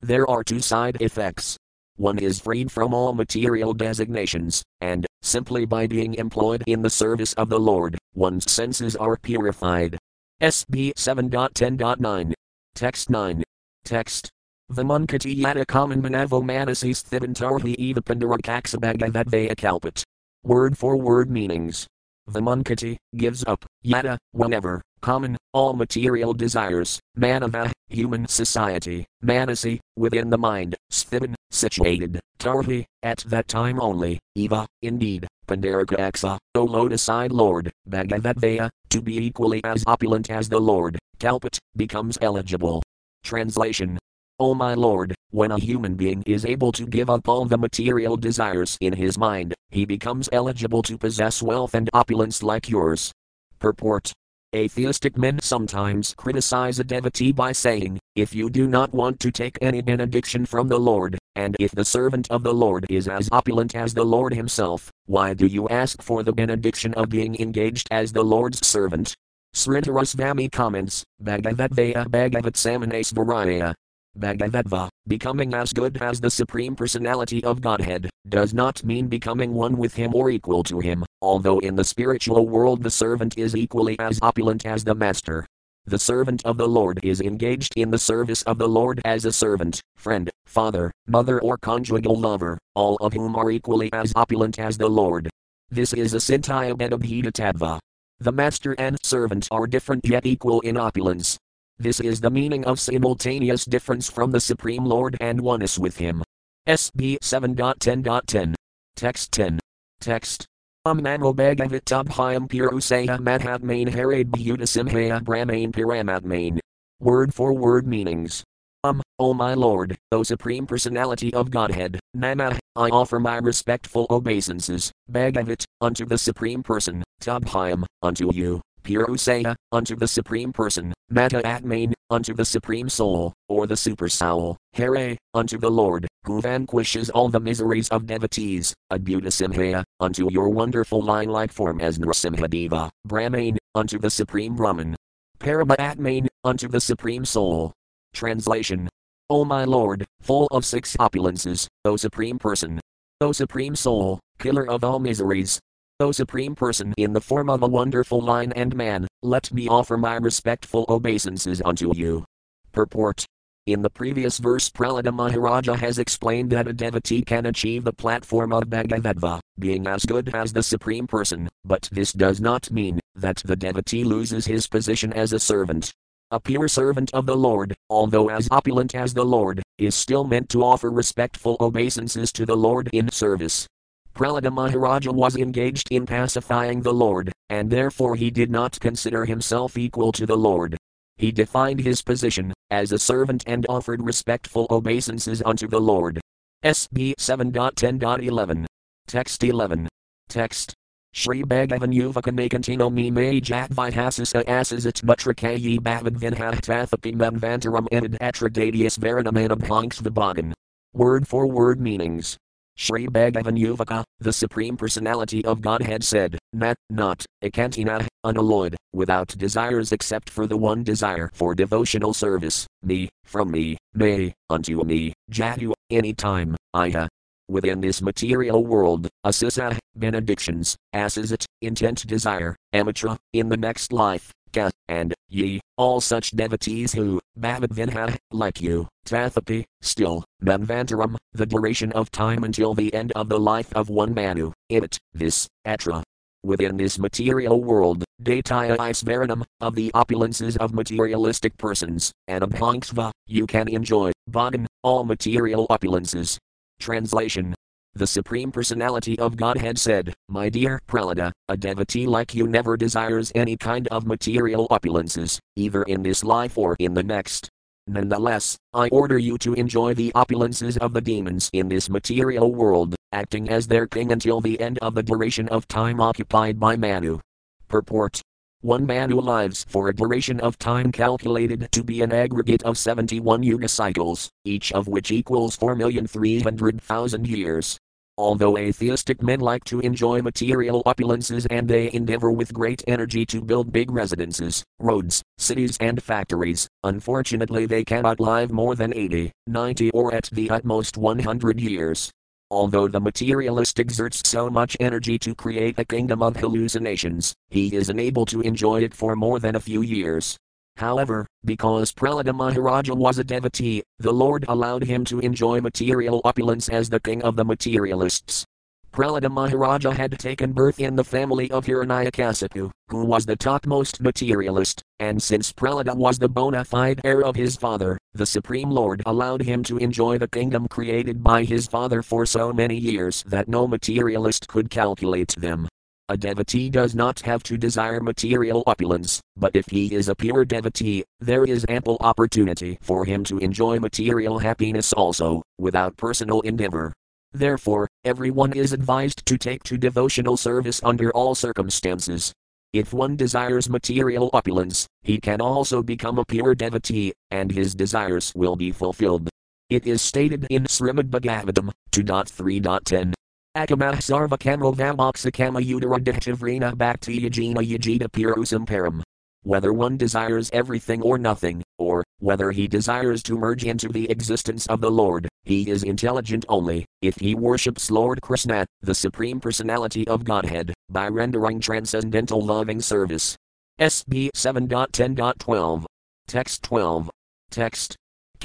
there are two side effects. One is freed from all material designations, and, simply by being employed in the service of the Lord, one's senses are purified. SB 7.10.9. Text 9. Text. Vamunkati yada kaman manavo manasis thibantarhi eva pandara kaksabaga that kalpat. Word for word meanings. The Vimunkati, gives up, yada, whenever, common, all material desires, manava, human society, manasi, within the mind, sthitan, situated, tarhi, at that time only, eva, indeed, Pandarika Exa, O lotus-eyed Lord, Bhagavatveya, to be equally as opulent as the Lord, Kalpat, becomes eligible. Translation O my Lord, when a human being is able to give up all the material desires in his mind, he becomes eligible to possess wealth and opulence like yours. Purport Atheistic men sometimes criticize a devotee by saying, If you do not want to take any benediction from the Lord, and if the servant of the Lord is as opulent as the Lord himself, why do you ask for the benediction of being engaged as the Lord's servant? Sridhara Svami comments, Bhagavatveya Bhagavatsamanasvaraya, Bhagavatva, becoming as good as the Supreme Personality of Godhead, does not mean becoming one with Him or equal to Him, although in the spiritual world the servant is equally as opulent as the Master. The servant of the Lord is engaged in the service of the Lord as a servant, friend, father, mother, or conjugal lover, all of whom are equally as opulent as the Lord. This is a Sintaya Bedabhita. The master and servant are different yet equal in opulence, this is the meaning of simultaneous difference from the Supreme Lord and oneness with Him. SB 7.10.10. Text 10. Text. Amano Bhagavitabhyam Purusaya Madhavmain Harad Bhudasimhaya Brahmain Piramatmain. Word for word meanings. Um, O my Lord, O Supreme Personality of Godhead, Namah, I offer my respectful obeisances, Bhagavat, unto the Supreme Person, Tabhyam, unto you, Purusaya, unto the Supreme Person, Mata Atmain, unto the Supreme Soul, or the Super Soul, Hare, unto the Lord, who vanquishes all the miseries of devotees, Adbhuta unto your wonderful line-like form as Nrsimhadeva, Brahmain, unto the Supreme Brahman, Parama Atmain, unto the Supreme Soul. Translation O my Lord, full of six opulences, O Supreme Person, O Supreme Soul, killer of all miseries, O Supreme Person in the form of a wonderful line and man, let me offer my respectful obeisances unto you. Purport in the previous verse, Prahlada Maharaja has explained that a devotee can achieve the platform of Bhagavatva, being as good as the Supreme Person, but this does not mean that the devotee loses his position as a servant. A pure servant of the Lord, although as opulent as the Lord, is still meant to offer respectful obeisances to the Lord in service. Prahlada Maharaja was engaged in pacifying the Lord, and therefore he did not consider himself equal to the Lord. He defined his position as a servant and offered respectful obeisances unto the Lord. SB 7.10.11. Text 11. Text. Shri Bhagavan me may jatvihasasa asasat mutrakayi bhavadvinha tathapi manvantaram enid atragadius varanamanabhanksvabagan. Word for word meanings. Sri Bhagavan Yuvaka, the Supreme Personality of Godhead said, Nat, not, Akantina, unalloyed, without desires except for the one desire for devotional service, me, from me, may, unto me, Jatu, any time, Iha. Within this material world, Asisa, benedictions, Asisat, intent desire, Amatra, in the next life, And, ye, all such devotees who, Bhavadvinha, like you, Tathapi, still, Manvantaram, the duration of time until the end of the life of one Manu, it, this, Atra. Within this material world, Dataya Isvaranam, of the opulences of materialistic persons, and Abhanksva, you can enjoy, Bhagan, all material opulences. Translation the Supreme Personality of Godhead said, My dear Prahlada, a devotee like you never desires any kind of material opulences, either in this life or in the next. Nonetheless, I order you to enjoy the opulences of the demons in this material world, acting as their king until the end of the duration of time occupied by Manu. Purport one Manu lives for a duration of time calculated to be an aggregate of 71 yuga cycles, each of which equals 4,300,000 years. Although atheistic men like to enjoy material opulences and they endeavor with great energy to build big residences, roads, cities, and factories, unfortunately they cannot live more than 80, 90, or at the utmost 100 years. Although the materialist exerts so much energy to create a kingdom of hallucinations, he is unable to enjoy it for more than a few years. However, because Prahlada Maharaja was a devotee, the Lord allowed him to enjoy material opulence as the king of the materialists. Prahlada Maharaja had taken birth in the family of Hiranyakasipu, who was the topmost materialist, and since Prahlada was the bona fide heir of his father, the Supreme Lord allowed him to enjoy the kingdom created by his father for so many years that no materialist could calculate them. A devotee does not have to desire material opulence, but if he is a pure devotee, there is ample opportunity for him to enjoy material happiness also, without personal endeavor. Therefore, everyone is advised to take to devotional service under all circumstances. If one desires material opulence, he can also become a pure devotee, and his desires will be fulfilled. It is stated in Srimad Bhagavatam 2.3.10. Akamah sarva kamo vamoksakama udaradhitavrina bhakti yajina yajita param whether one desires everything or nothing, or whether he desires to merge into the existence of the Lord, he is intelligent only if he worships Lord Krishna, the Supreme Personality of Godhead, by rendering transcendental loving service. SB 7.10.12. Text 12. Text.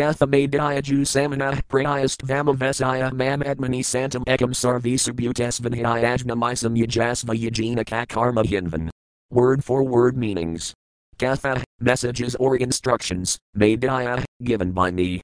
Kathamadhyaju samana prayast vamavesaya mam admani santam ekam sarvisubhutasvanhyajnamisam yajasva yajina kakarma hinvan. Word for word meanings. Katha, messages or instructions, Madhya, given by me,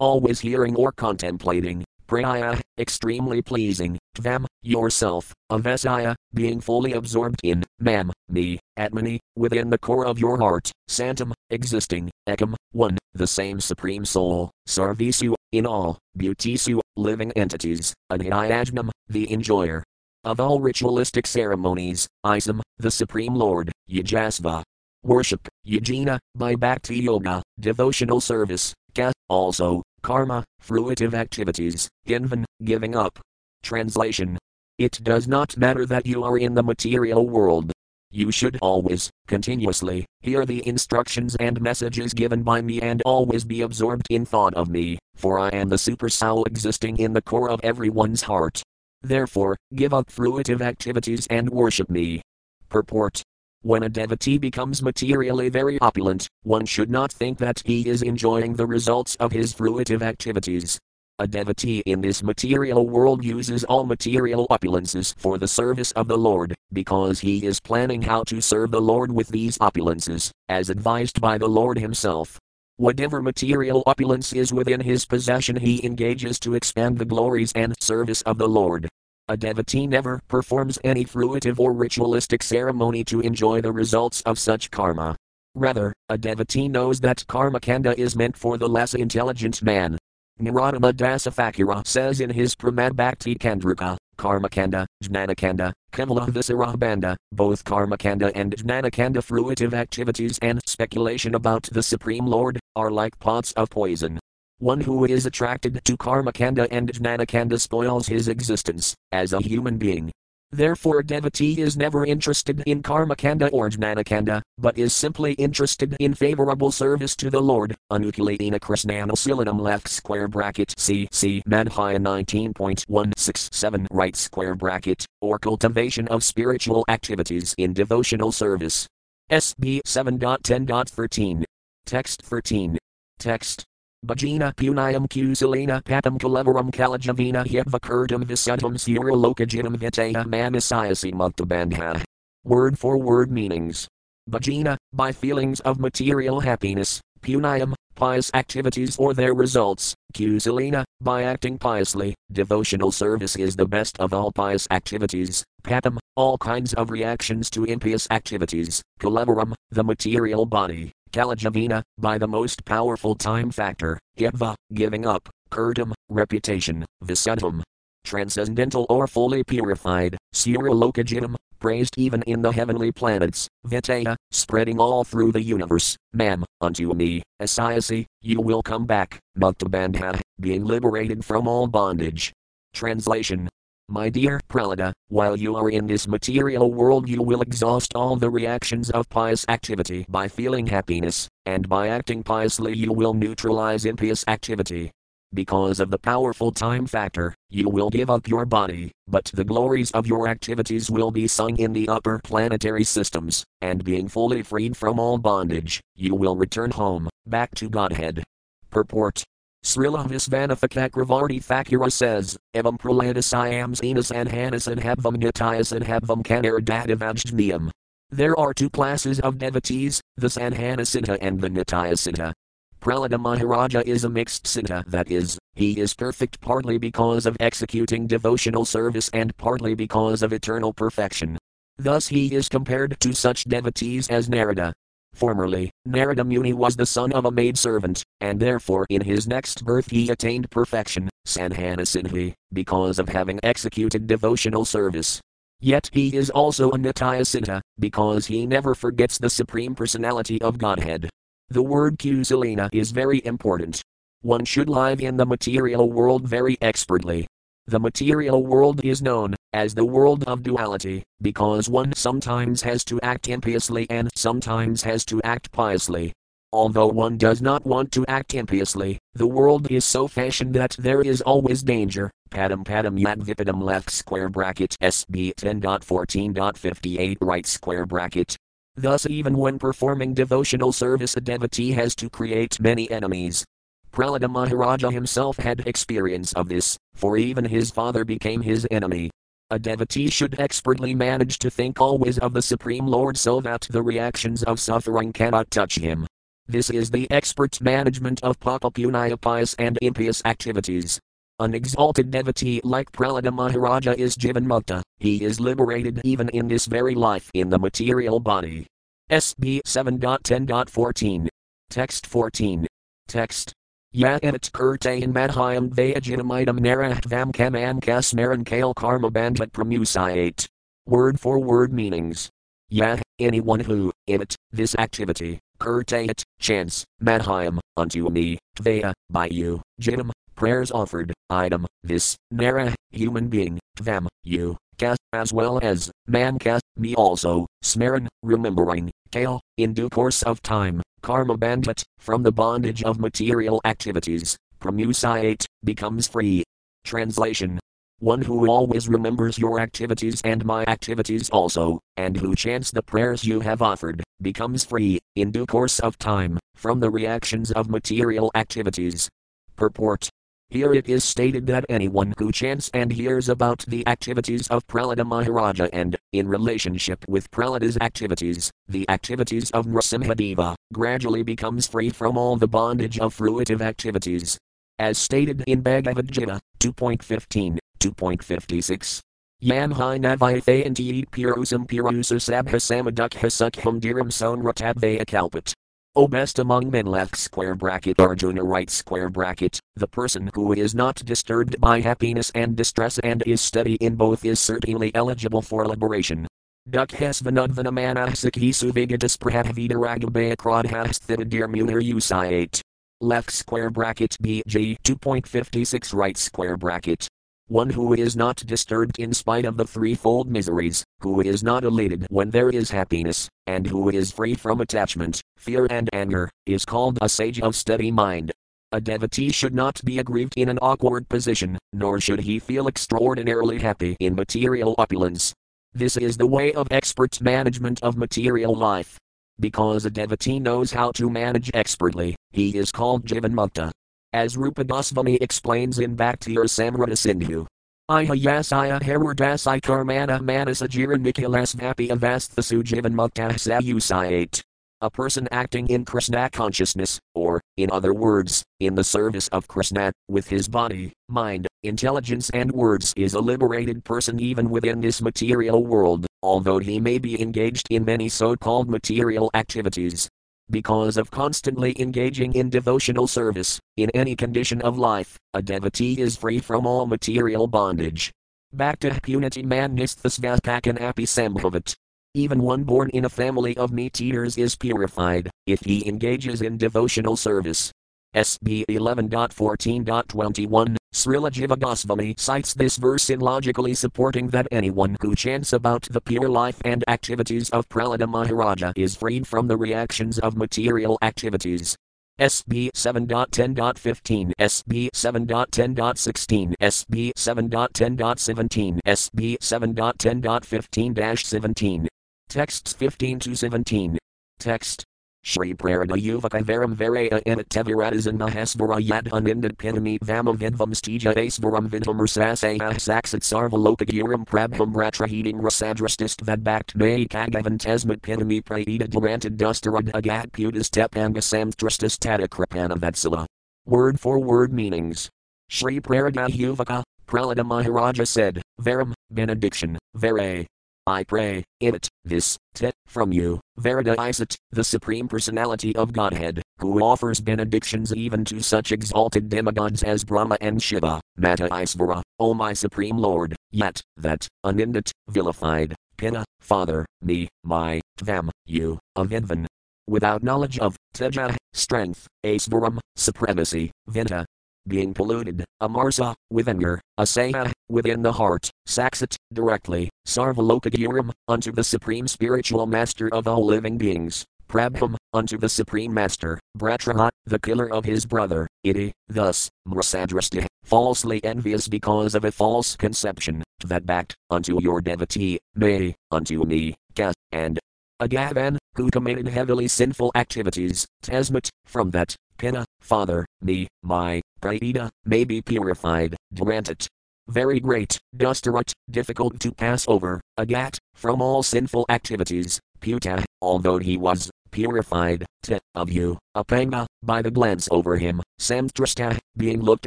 always hearing or contemplating, Praya, extremely pleasing, Tvam, yourself, Avesaya, being fully absorbed in, Mam, me, Atmani, within the core of your heart, Santam, existing, Ekam, one, the same Supreme Soul, Sarvisu, in all, Bhutisu, living entities, Adhyajnam, the enjoyer. Of all ritualistic ceremonies, Isam, the Supreme Lord, Yajasva, worship, yajna, by bhakti yoga, devotional service, ka, also, karma, fruitive activities, invan, giving up. Translation It does not matter that you are in the material world. You should always, continuously, hear the instructions and messages given by me and always be absorbed in thought of me, for I am the super soul existing in the core of everyone's heart. Therefore, give up fruitive activities and worship me. Purport when a devotee becomes materially very opulent, one should not think that he is enjoying the results of his fruitive activities. A devotee in this material world uses all material opulences for the service of the Lord, because he is planning how to serve the Lord with these opulences, as advised by the Lord himself. Whatever material opulence is within his possession, he engages to expand the glories and service of the Lord. A devotee never performs any fruitive or ritualistic ceremony to enjoy the results of such karma. Rather, a devotee knows that karma kanda is meant for the less intelligent man. Narottama dasa Thakura says in his Prema-bhakti-candrika, Karmakanda, Jnanakanda, Kevala Visarabanda, both Karmakanda and Jnanakanda fruitive activities and speculation about the Supreme Lord, are like pots of poison. One who is attracted to karmakanda and jnanakanda spoils his existence as a human being. Therefore, devotee is never interested in karmakanda or jnanakanda, but is simply interested in favorable service to the Lord. Anukuladina Krishnanasilanam left square bracket CC Madhya 19.167 right square bracket, or cultivation of spiritual activities in devotional service. SB 7.10.13. Text 13. Text Bhajina punayam kusalina patam kalevaram kalajavina hyadvakurdam visudam suralokajinam vitaya manisayasi muktabandha. Word for word meanings. Bhajina, by feelings of material happiness, punayam, pious activities or their results, kusalina, by acting piously, devotional service is the best of all pious activities, patam, all kinds of reactions to impious activities, kalevaram, the material body, Kalajavina, by the most powerful time factor, Yeva, giving up, Kurtam, reputation, Visuddham, transcendental or fully purified, Suralokajinam, praised even in the heavenly planets, Vitaya, spreading all through the universe, Mam, unto me, Asayasi, you will come back, Muktabandha, being liberated from all bondage. Translation my dear Prahlada, while you are in this material world, you will exhaust all the reactions of pious activity by feeling happiness, and by acting piously, you will neutralize impious activity. Because of the powerful time factor, you will give up your body, but the glories of your activities will be sung in the upper planetary systems, and being fully freed from all bondage, you will return home, back to Godhead. Purport Srila Visvanatha Cakravarti Thakura says, Evam praladasayam zenas and hanas and habvam nitayas and habvam kanardadavajniyam. There are two classes of devotees, the Sanhanasita and the Nitayasita. Prahlada Maharaja is a mixed siddha, that is, he is perfect partly because of executing devotional service and partly because of eternal perfection. Thus he is compared to such devotees as Narada. Formerly, Narada Muni was the son of a maidservant, and therefore in his next birth he attained perfection, Sanhanasiddhi, because of having executed devotional service. Yet he is also a Nitya because he never forgets the Supreme Personality of Godhead. The word Kusalina is very important. One should live in the material world very expertly. The material world is known as the world of duality because one sometimes has to act impiously and sometimes has to act piously. Although one does not want to act impiously, the world is so fashioned that there is always danger. Padam padam yadvipadam left square bracket SB 10.14.58 right square bracket Thus, even when performing devotional service, a devotee has to create many enemies. Prahlada Maharaja himself had experience of this, for even his father became his enemy. A devotee should expertly manage to think always of the Supreme Lord so that the reactions of suffering cannot touch him. This is the expert management of papapunya pious and impious activities. An exalted devotee like Prahlada Maharaja is Jivan Mukta, he is liberated even in this very life in the material body. SB 7.10.14. Text 14. Text. Yat et kurtain madhyam vayajinamidam narahtvam kaman kasmaran kale karma bandhat pramusayate. Word for word meanings. Yat, anyone who, in it, this activity, kurtate, chance, madhyam, unto me, tvaya, by you, jinam, prayers offered, item, this, nara, human being, tvam, you, kas, as well as, man kas, me also, smaran, remembering, kale, in due course of time, karma bandit, from the bondage of material activities, pramusayate, becomes free. Translation one who always remembers your activities and my activities also, and who chants the prayers you have offered, becomes free, in due course of time, from the reactions of material activities. Purport here it is stated that anyone who chants and hears about the activities of Prahlada Maharaja and, in relationship with Prahlada's activities, the activities of Nrsimhadeva, gradually becomes free from all the bondage of fruitive activities. As stated in Bhagavad Gita 2.15, 2.56. Yan hi navaithayanti purusam purusa sabha samadukha sukham diram son ratadvaya kalpat. O best among men left square bracket Arjuna right square bracket, the person who is not disturbed by happiness and distress and is steady in both is certainly eligible for liberation. Dukhes vinudvanamanahsaki suvigatas prahavidaragabaya krodhasthitadir munir usayate. Left square bracket BG 2.56 right square bracket one who is not disturbed in spite of the threefold miseries, who is not elated when there is happiness, and who is free from attachment, fear, and anger, is called a sage of steady mind. A devotee should not be aggrieved in an awkward position, nor should he feel extraordinarily happy in material opulence. This is the way of expert management of material life. Because a devotee knows how to manage expertly, he is called Jivanmukta. As Rupa Goswami explains in Bhakti-rasamrta-sindhu. Ihayasaya Herardasai Karmana Manasajira Nikilasvapi Avasthasu Jivan Mukta Sayusayate. A person acting in Krishna consciousness, or, in other words, in the service of Krishna, with his body, mind, intelligence, and words, is a liberated person even within this material world, although he may be engaged in many so called material activities because of constantly engaging in devotional service, in any condition of life, a devotee is free from all material bondage. Bhakta punati man nisthasvapakan api sambhavat. Even one born in a family of meat eaters is purified, if he engages in devotional service. SB 11.14.21, Srila Jiva Goswami cites this verse in logically supporting that anyone who chants about the pure life and activities of Prahlada Maharaja is freed from the reactions of material activities. SB 7.10.15, SB 7.10.16, SB 7.10.17, SB 7.10.15 17. Texts 15 to 17. Text Shri Prarada Yuvaka Varam Varaya Inateviradas and Mahasvara Yad Unindad Pinami Vama Vidvam Stija Asvaram Vidvam Rasasaya Saksat Sarvalokagiram Prabham Ratraheding Rasadrastist Vadbakt May Kagavan Tesmat Pinami Praida Durantad Dustarad Agat Putas Tepanga Samstrastis Tadakrapana Vatsala. Word for word meanings. Shri Prarada Yuvaka, Prahlada Maharaja said, Varam, benediction, Vare, I pray, it, this, te, from you, Verida Isat, the Supreme Personality of Godhead, who offers benedictions even to such exalted demigods as Brahma and Shiva, Mata Isvara, O my Supreme Lord, yet, that, unindit, vilified, Pina, Father, me, my, Tvam, you, Avidvan. Without knowledge of, Teja, strength, Asvaram, supremacy, Vinta, being polluted, amarsa, with anger, asaya, within the heart, saksat, directly, sarvalokagiram, unto the supreme spiritual master of all living beings, prabham, unto the supreme master, bratraha, the killer of his brother, iti, thus, mrasadrasti, falsely envious because of a false conception, that backed, unto your devotee, may, unto me, ka, and Agavan, who committed heavily sinful activities, Tasmat, from that, Pina, Father, me, my, Praida, may be purified, Durantit. Very great, Dustarat, difficult to pass over, Agat, from all sinful activities, Puta, although he was, purified, te, of you, Apanga, by the glance over him, Samstrasta, being looked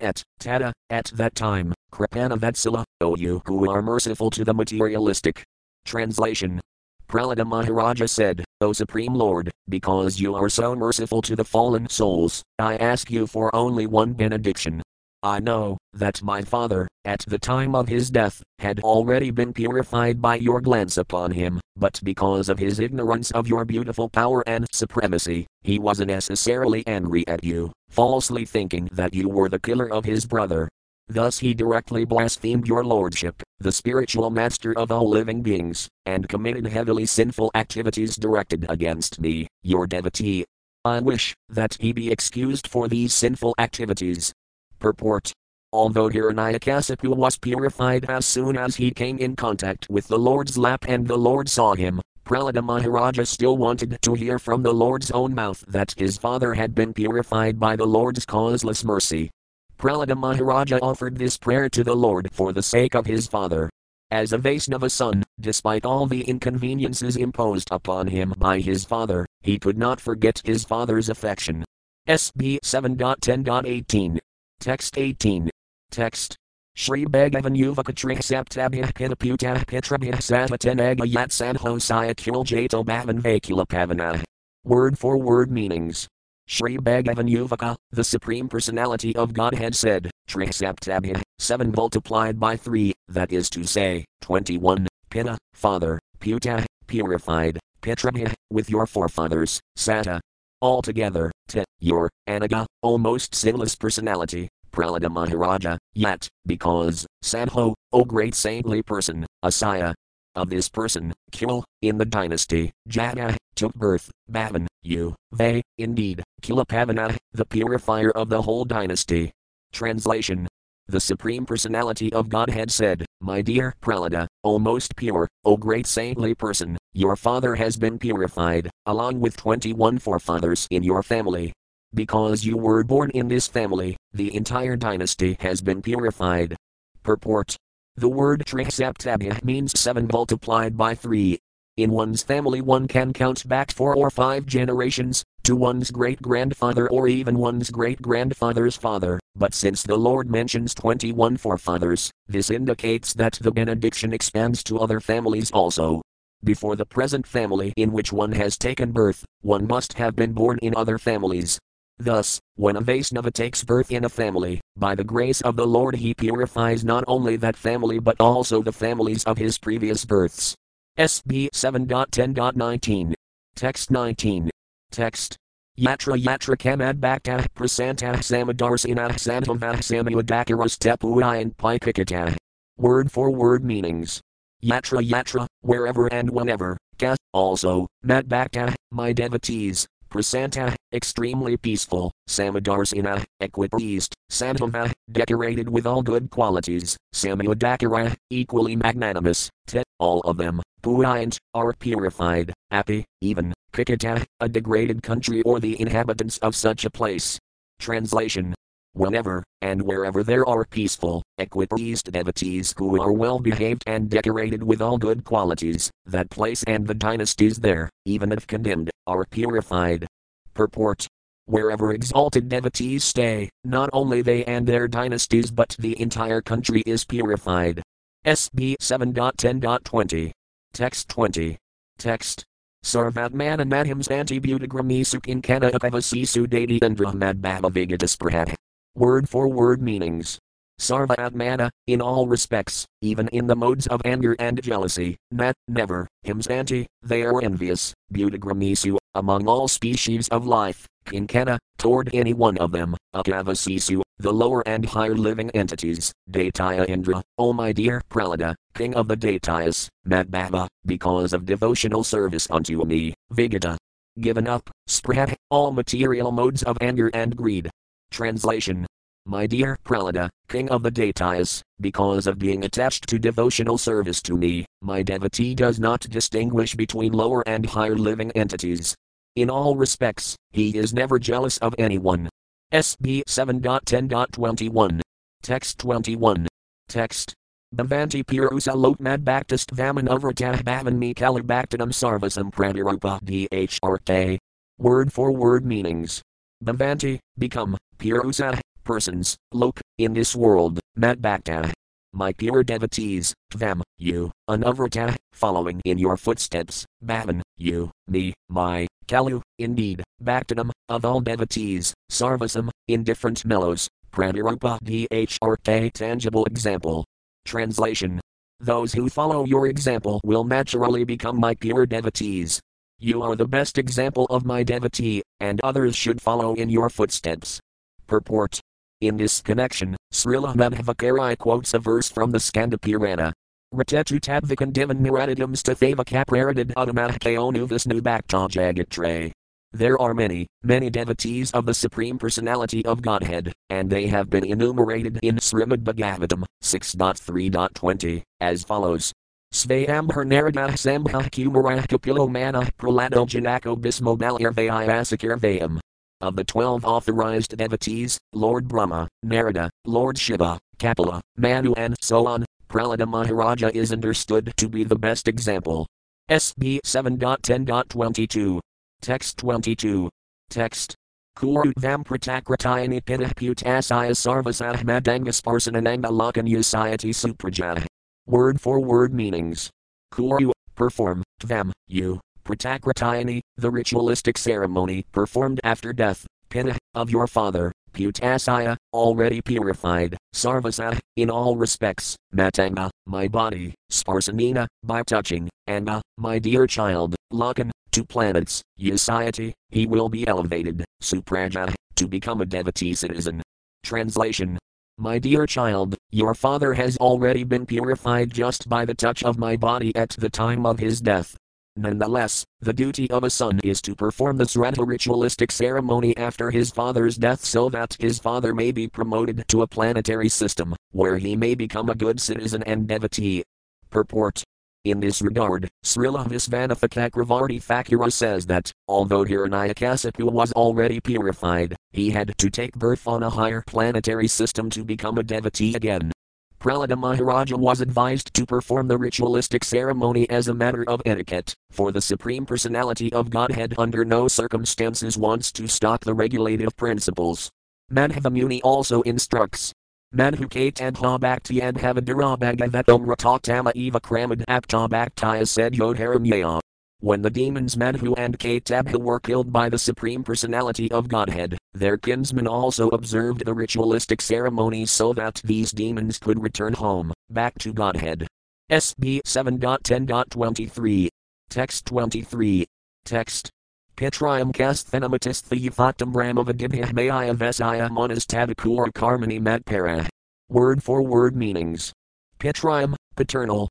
at, Tada, at that time, Kripana Vatsala, O you who are merciful to the materialistic. Translation Prahlada Maharaja said, O Supreme Lord, because you are so merciful to the fallen souls, I ask you for only one benediction. I know that my father, at the time of his death, had already been purified by your glance upon him, but because of his ignorance of your beautiful power and supremacy, he was unnecessarily angry at you, falsely thinking that you were the killer of his brother. Thus he directly blasphemed your lordship, the spiritual master of all living beings, and committed heavily sinful activities directed against me, your devotee. I wish that he be excused for these sinful activities. Purport. Although Hiranyakasipu was purified as soon as he came in contact with the Lord's lap and the Lord saw him, Prahlada Maharaja still wanted to hear from the Lord's own mouth that his father had been purified by the Lord's causeless mercy. Prahlada Maharaja offered this prayer to the Lord for the sake of his father. As a Vaisnava son, despite all the inconveniences imposed upon him by his father, he could not forget his father's affection. SB 7.10.18. Text 18. Text. Shri Bhagavan Yuvakatri Saptabhya Pitaputah Pitrabhya Savatenaga Yat Sanho Sayakul Jato Bhavan Vakula Pavana. Word for word meanings. Shri Bhagavan Yuvaka, the Supreme Personality of Godhead said, Trisaptabhya, 7 multiplied by 3, that is to say, 21, Pita, Father, Puta, purified, Pitrabhya, with your forefathers, Sata. Altogether, Te, your, Anaga, almost sinless personality, Prahlada Maharaja, yet, because, Sadho, O great saintly person, Asaya, of this person, Kil, in the dynasty, Jada, took birth, Bhavan, you, they, indeed, Kilapavana, the purifier of the whole dynasty. Translation The Supreme Personality of Godhead said, My dear Prahlada, O most pure, O great saintly person, your father has been purified, along with 21 forefathers in your family. Because you were born in this family, the entire dynasty has been purified. Purport the word Trisaptabhya means 7 multiplied by 3. In one's family, one can count back four or five generations, to one's great grandfather or even one's great grandfather's father, but since the Lord mentions 21 forefathers, this indicates that the benediction expands to other families also. Before the present family in which one has taken birth, one must have been born in other families, Thus, when a Vaisnava takes birth in a family, by the grace of the Lord he purifies not only that family but also the families of his previous births. SB 7.10.19. Text 19. Text. Yatra yatra kamad bhakta prasanta samadarsina santamah samyudakaras tepuayan pikikata. Word for word meanings. Yatra yatra, wherever and whenever, ka, also, mad bhakta, my devotees, Prasanta, extremely peaceful, Samadarsina, equipoised, Santava, decorated with all good qualities, Samayudakara, equally magnanimous, Te, all of them, Puayant, are purified, Api, even, Kikita, a degraded country or the inhabitants of such a place. Translation Whenever, and wherever there are peaceful, equipoised devotees who are well behaved and decorated with all good qualities, that place and the dynasties there, even if condemned, are purified. Purport Wherever exalted devotees stay, not only they and their dynasties but the entire country is purified. SB 7.10.20. Text 20. Text. Sarvatmana madhim santibutagrami sukinkana apavasisu dati andra madbhava vigatasprat. Word for word meanings. Sarva Atmana, in all respects, even in the modes of anger and jealousy, nat, never, himsanti, they are envious, butagramisu, among all species of life, kinkana, toward any one of them, akavasisu, the lower and higher living entities, Dataya Indra, O my dear Prahlada, king of the Daityas, Madbhava, because of devotional service unto me, Vigata. Given up, spread all material modes of anger and greed, Translation My dear Prahlada, king of the Daityas, because of being attached to devotional service to me, my devotee does not distinguish between lower and higher living entities. In all respects, he is never jealous of anyone. SB 7.10.21. Text 21. Text. Bhavanti Purusa Lokmad Bhaktist Vaman Uvratah Bhavan Me Kalabhaktanam Sarvasam Pradirupa DHRK. Word for word meanings. Bhavanti, become, Purusa, persons, lok, in this world, Madbhakta. My pure devotees, Tvam, you, Anuvrata, following in your footsteps, Bhavan, you, me, my, Kalu, indeed, Bhaktanam, of all devotees, Sarvasam, in different mellows, Pradirupa dhrk tangible example. Translation Those who follow your example will naturally become my pure devotees. You are the best example of my devotee, and others should follow in your footsteps. Purport In this connection, Srila Madhvacharya quotes a verse from the Skanda Purana. Ratetu tadvikan divan miradidam stathava kapraradid udamatakaonu visnu bhakta. There are many, many devotees of the Supreme Personality of Godhead, and they have been enumerated in Srimad Bhagavatam 6.3.20, as follows. Svayambhar Naradah Sambhah Kumarah Kapilo Manah Pralado Janako Bismo Balirvayasakirvayam. Of the twelve authorized devotees, Lord Brahma, Narada, Lord Shiva, Kapila, Manu, and so on, Prahlada Maharaja is understood to be the best example. SB 7.10.22. Text 22. Text. Kuru vam pratakratayani pitah putasaya sarvasah madangasparsanananga lakanyasayati suprajah. Word for word meanings. Kuru, perform, tvam, you, pratakratayani, the ritualistic ceremony performed after death, pitah, of your father, putasaya, already purified, sarvasa, in all respects, matanga, my body, sparsanina, by touching, anga, uh, my dear child, lakan, to planets, Yasayati, he will be elevated, Supraja, to become a devotee citizen. Translation My dear child, your father has already been purified just by the touch of my body at the time of his death. Nonetheless, the duty of a son is to perform the sraddha ritualistic ceremony after his father's death so that his father may be promoted to a planetary system, where he may become a good citizen and devotee. Purport in this regard, Srila Visvanatha Cakravarti Thakura says that, although Hiranyakasipu was already purified, he had to take birth on a higher planetary system to become a devotee again. Prahlada Maharaja was advised to perform the ritualistic ceremony as a matter of etiquette, for the Supreme Personality of Godhead under no circumstances wants to stop the regulative principles. Madhavamuni also instructs Madhukatadha Bhaktiadhavadurabhagavatam Ratatama Eva Kramad Apta Bhaktaya said Yodharamya. When the demons Madhu and Kaitabha were killed by the Supreme Personality of Godhead, their kinsmen also observed the ritualistic ceremonies so that these demons could return home, back to Godhead. SB 7.10.23. Text 23. Text Pitriam kasthenamatis thiyaphatam brahmavadibhyahmayaya vesaya monastadakura karmani matpara. Word for word meanings. Pitriam, paternal,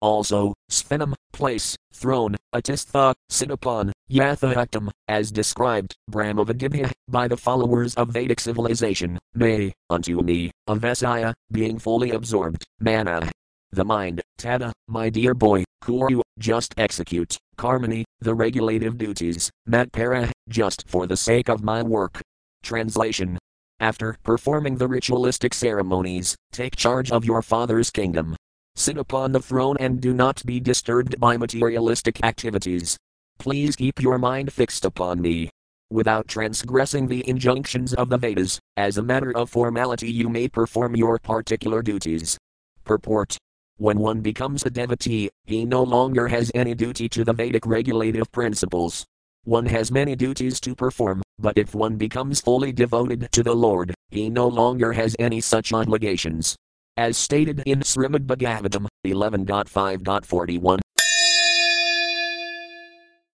Also, sphenum, place, throne, atistha, sit upon, yathayaktam, as described, Brahmavadibhya, by the followers of Vedic civilization, may, unto me, avesaya, being fully absorbed, mana. The mind, tada, my dear boy, kuru, just execute, karmani, the regulative duties, matpara, just for the sake of my work. Translation after performing the ritualistic ceremonies, take charge of your father's kingdom. Sit upon the throne and do not be disturbed by materialistic activities. Please keep your mind fixed upon me. Without transgressing the injunctions of the Vedas, as a matter of formality, you may perform your particular duties. Purport When one becomes a devotee, he no longer has any duty to the Vedic regulative principles. One has many duties to perform, but if one becomes fully devoted to the Lord, he no longer has any such obligations. As stated in Srimad Bhagavatam 11.5.41.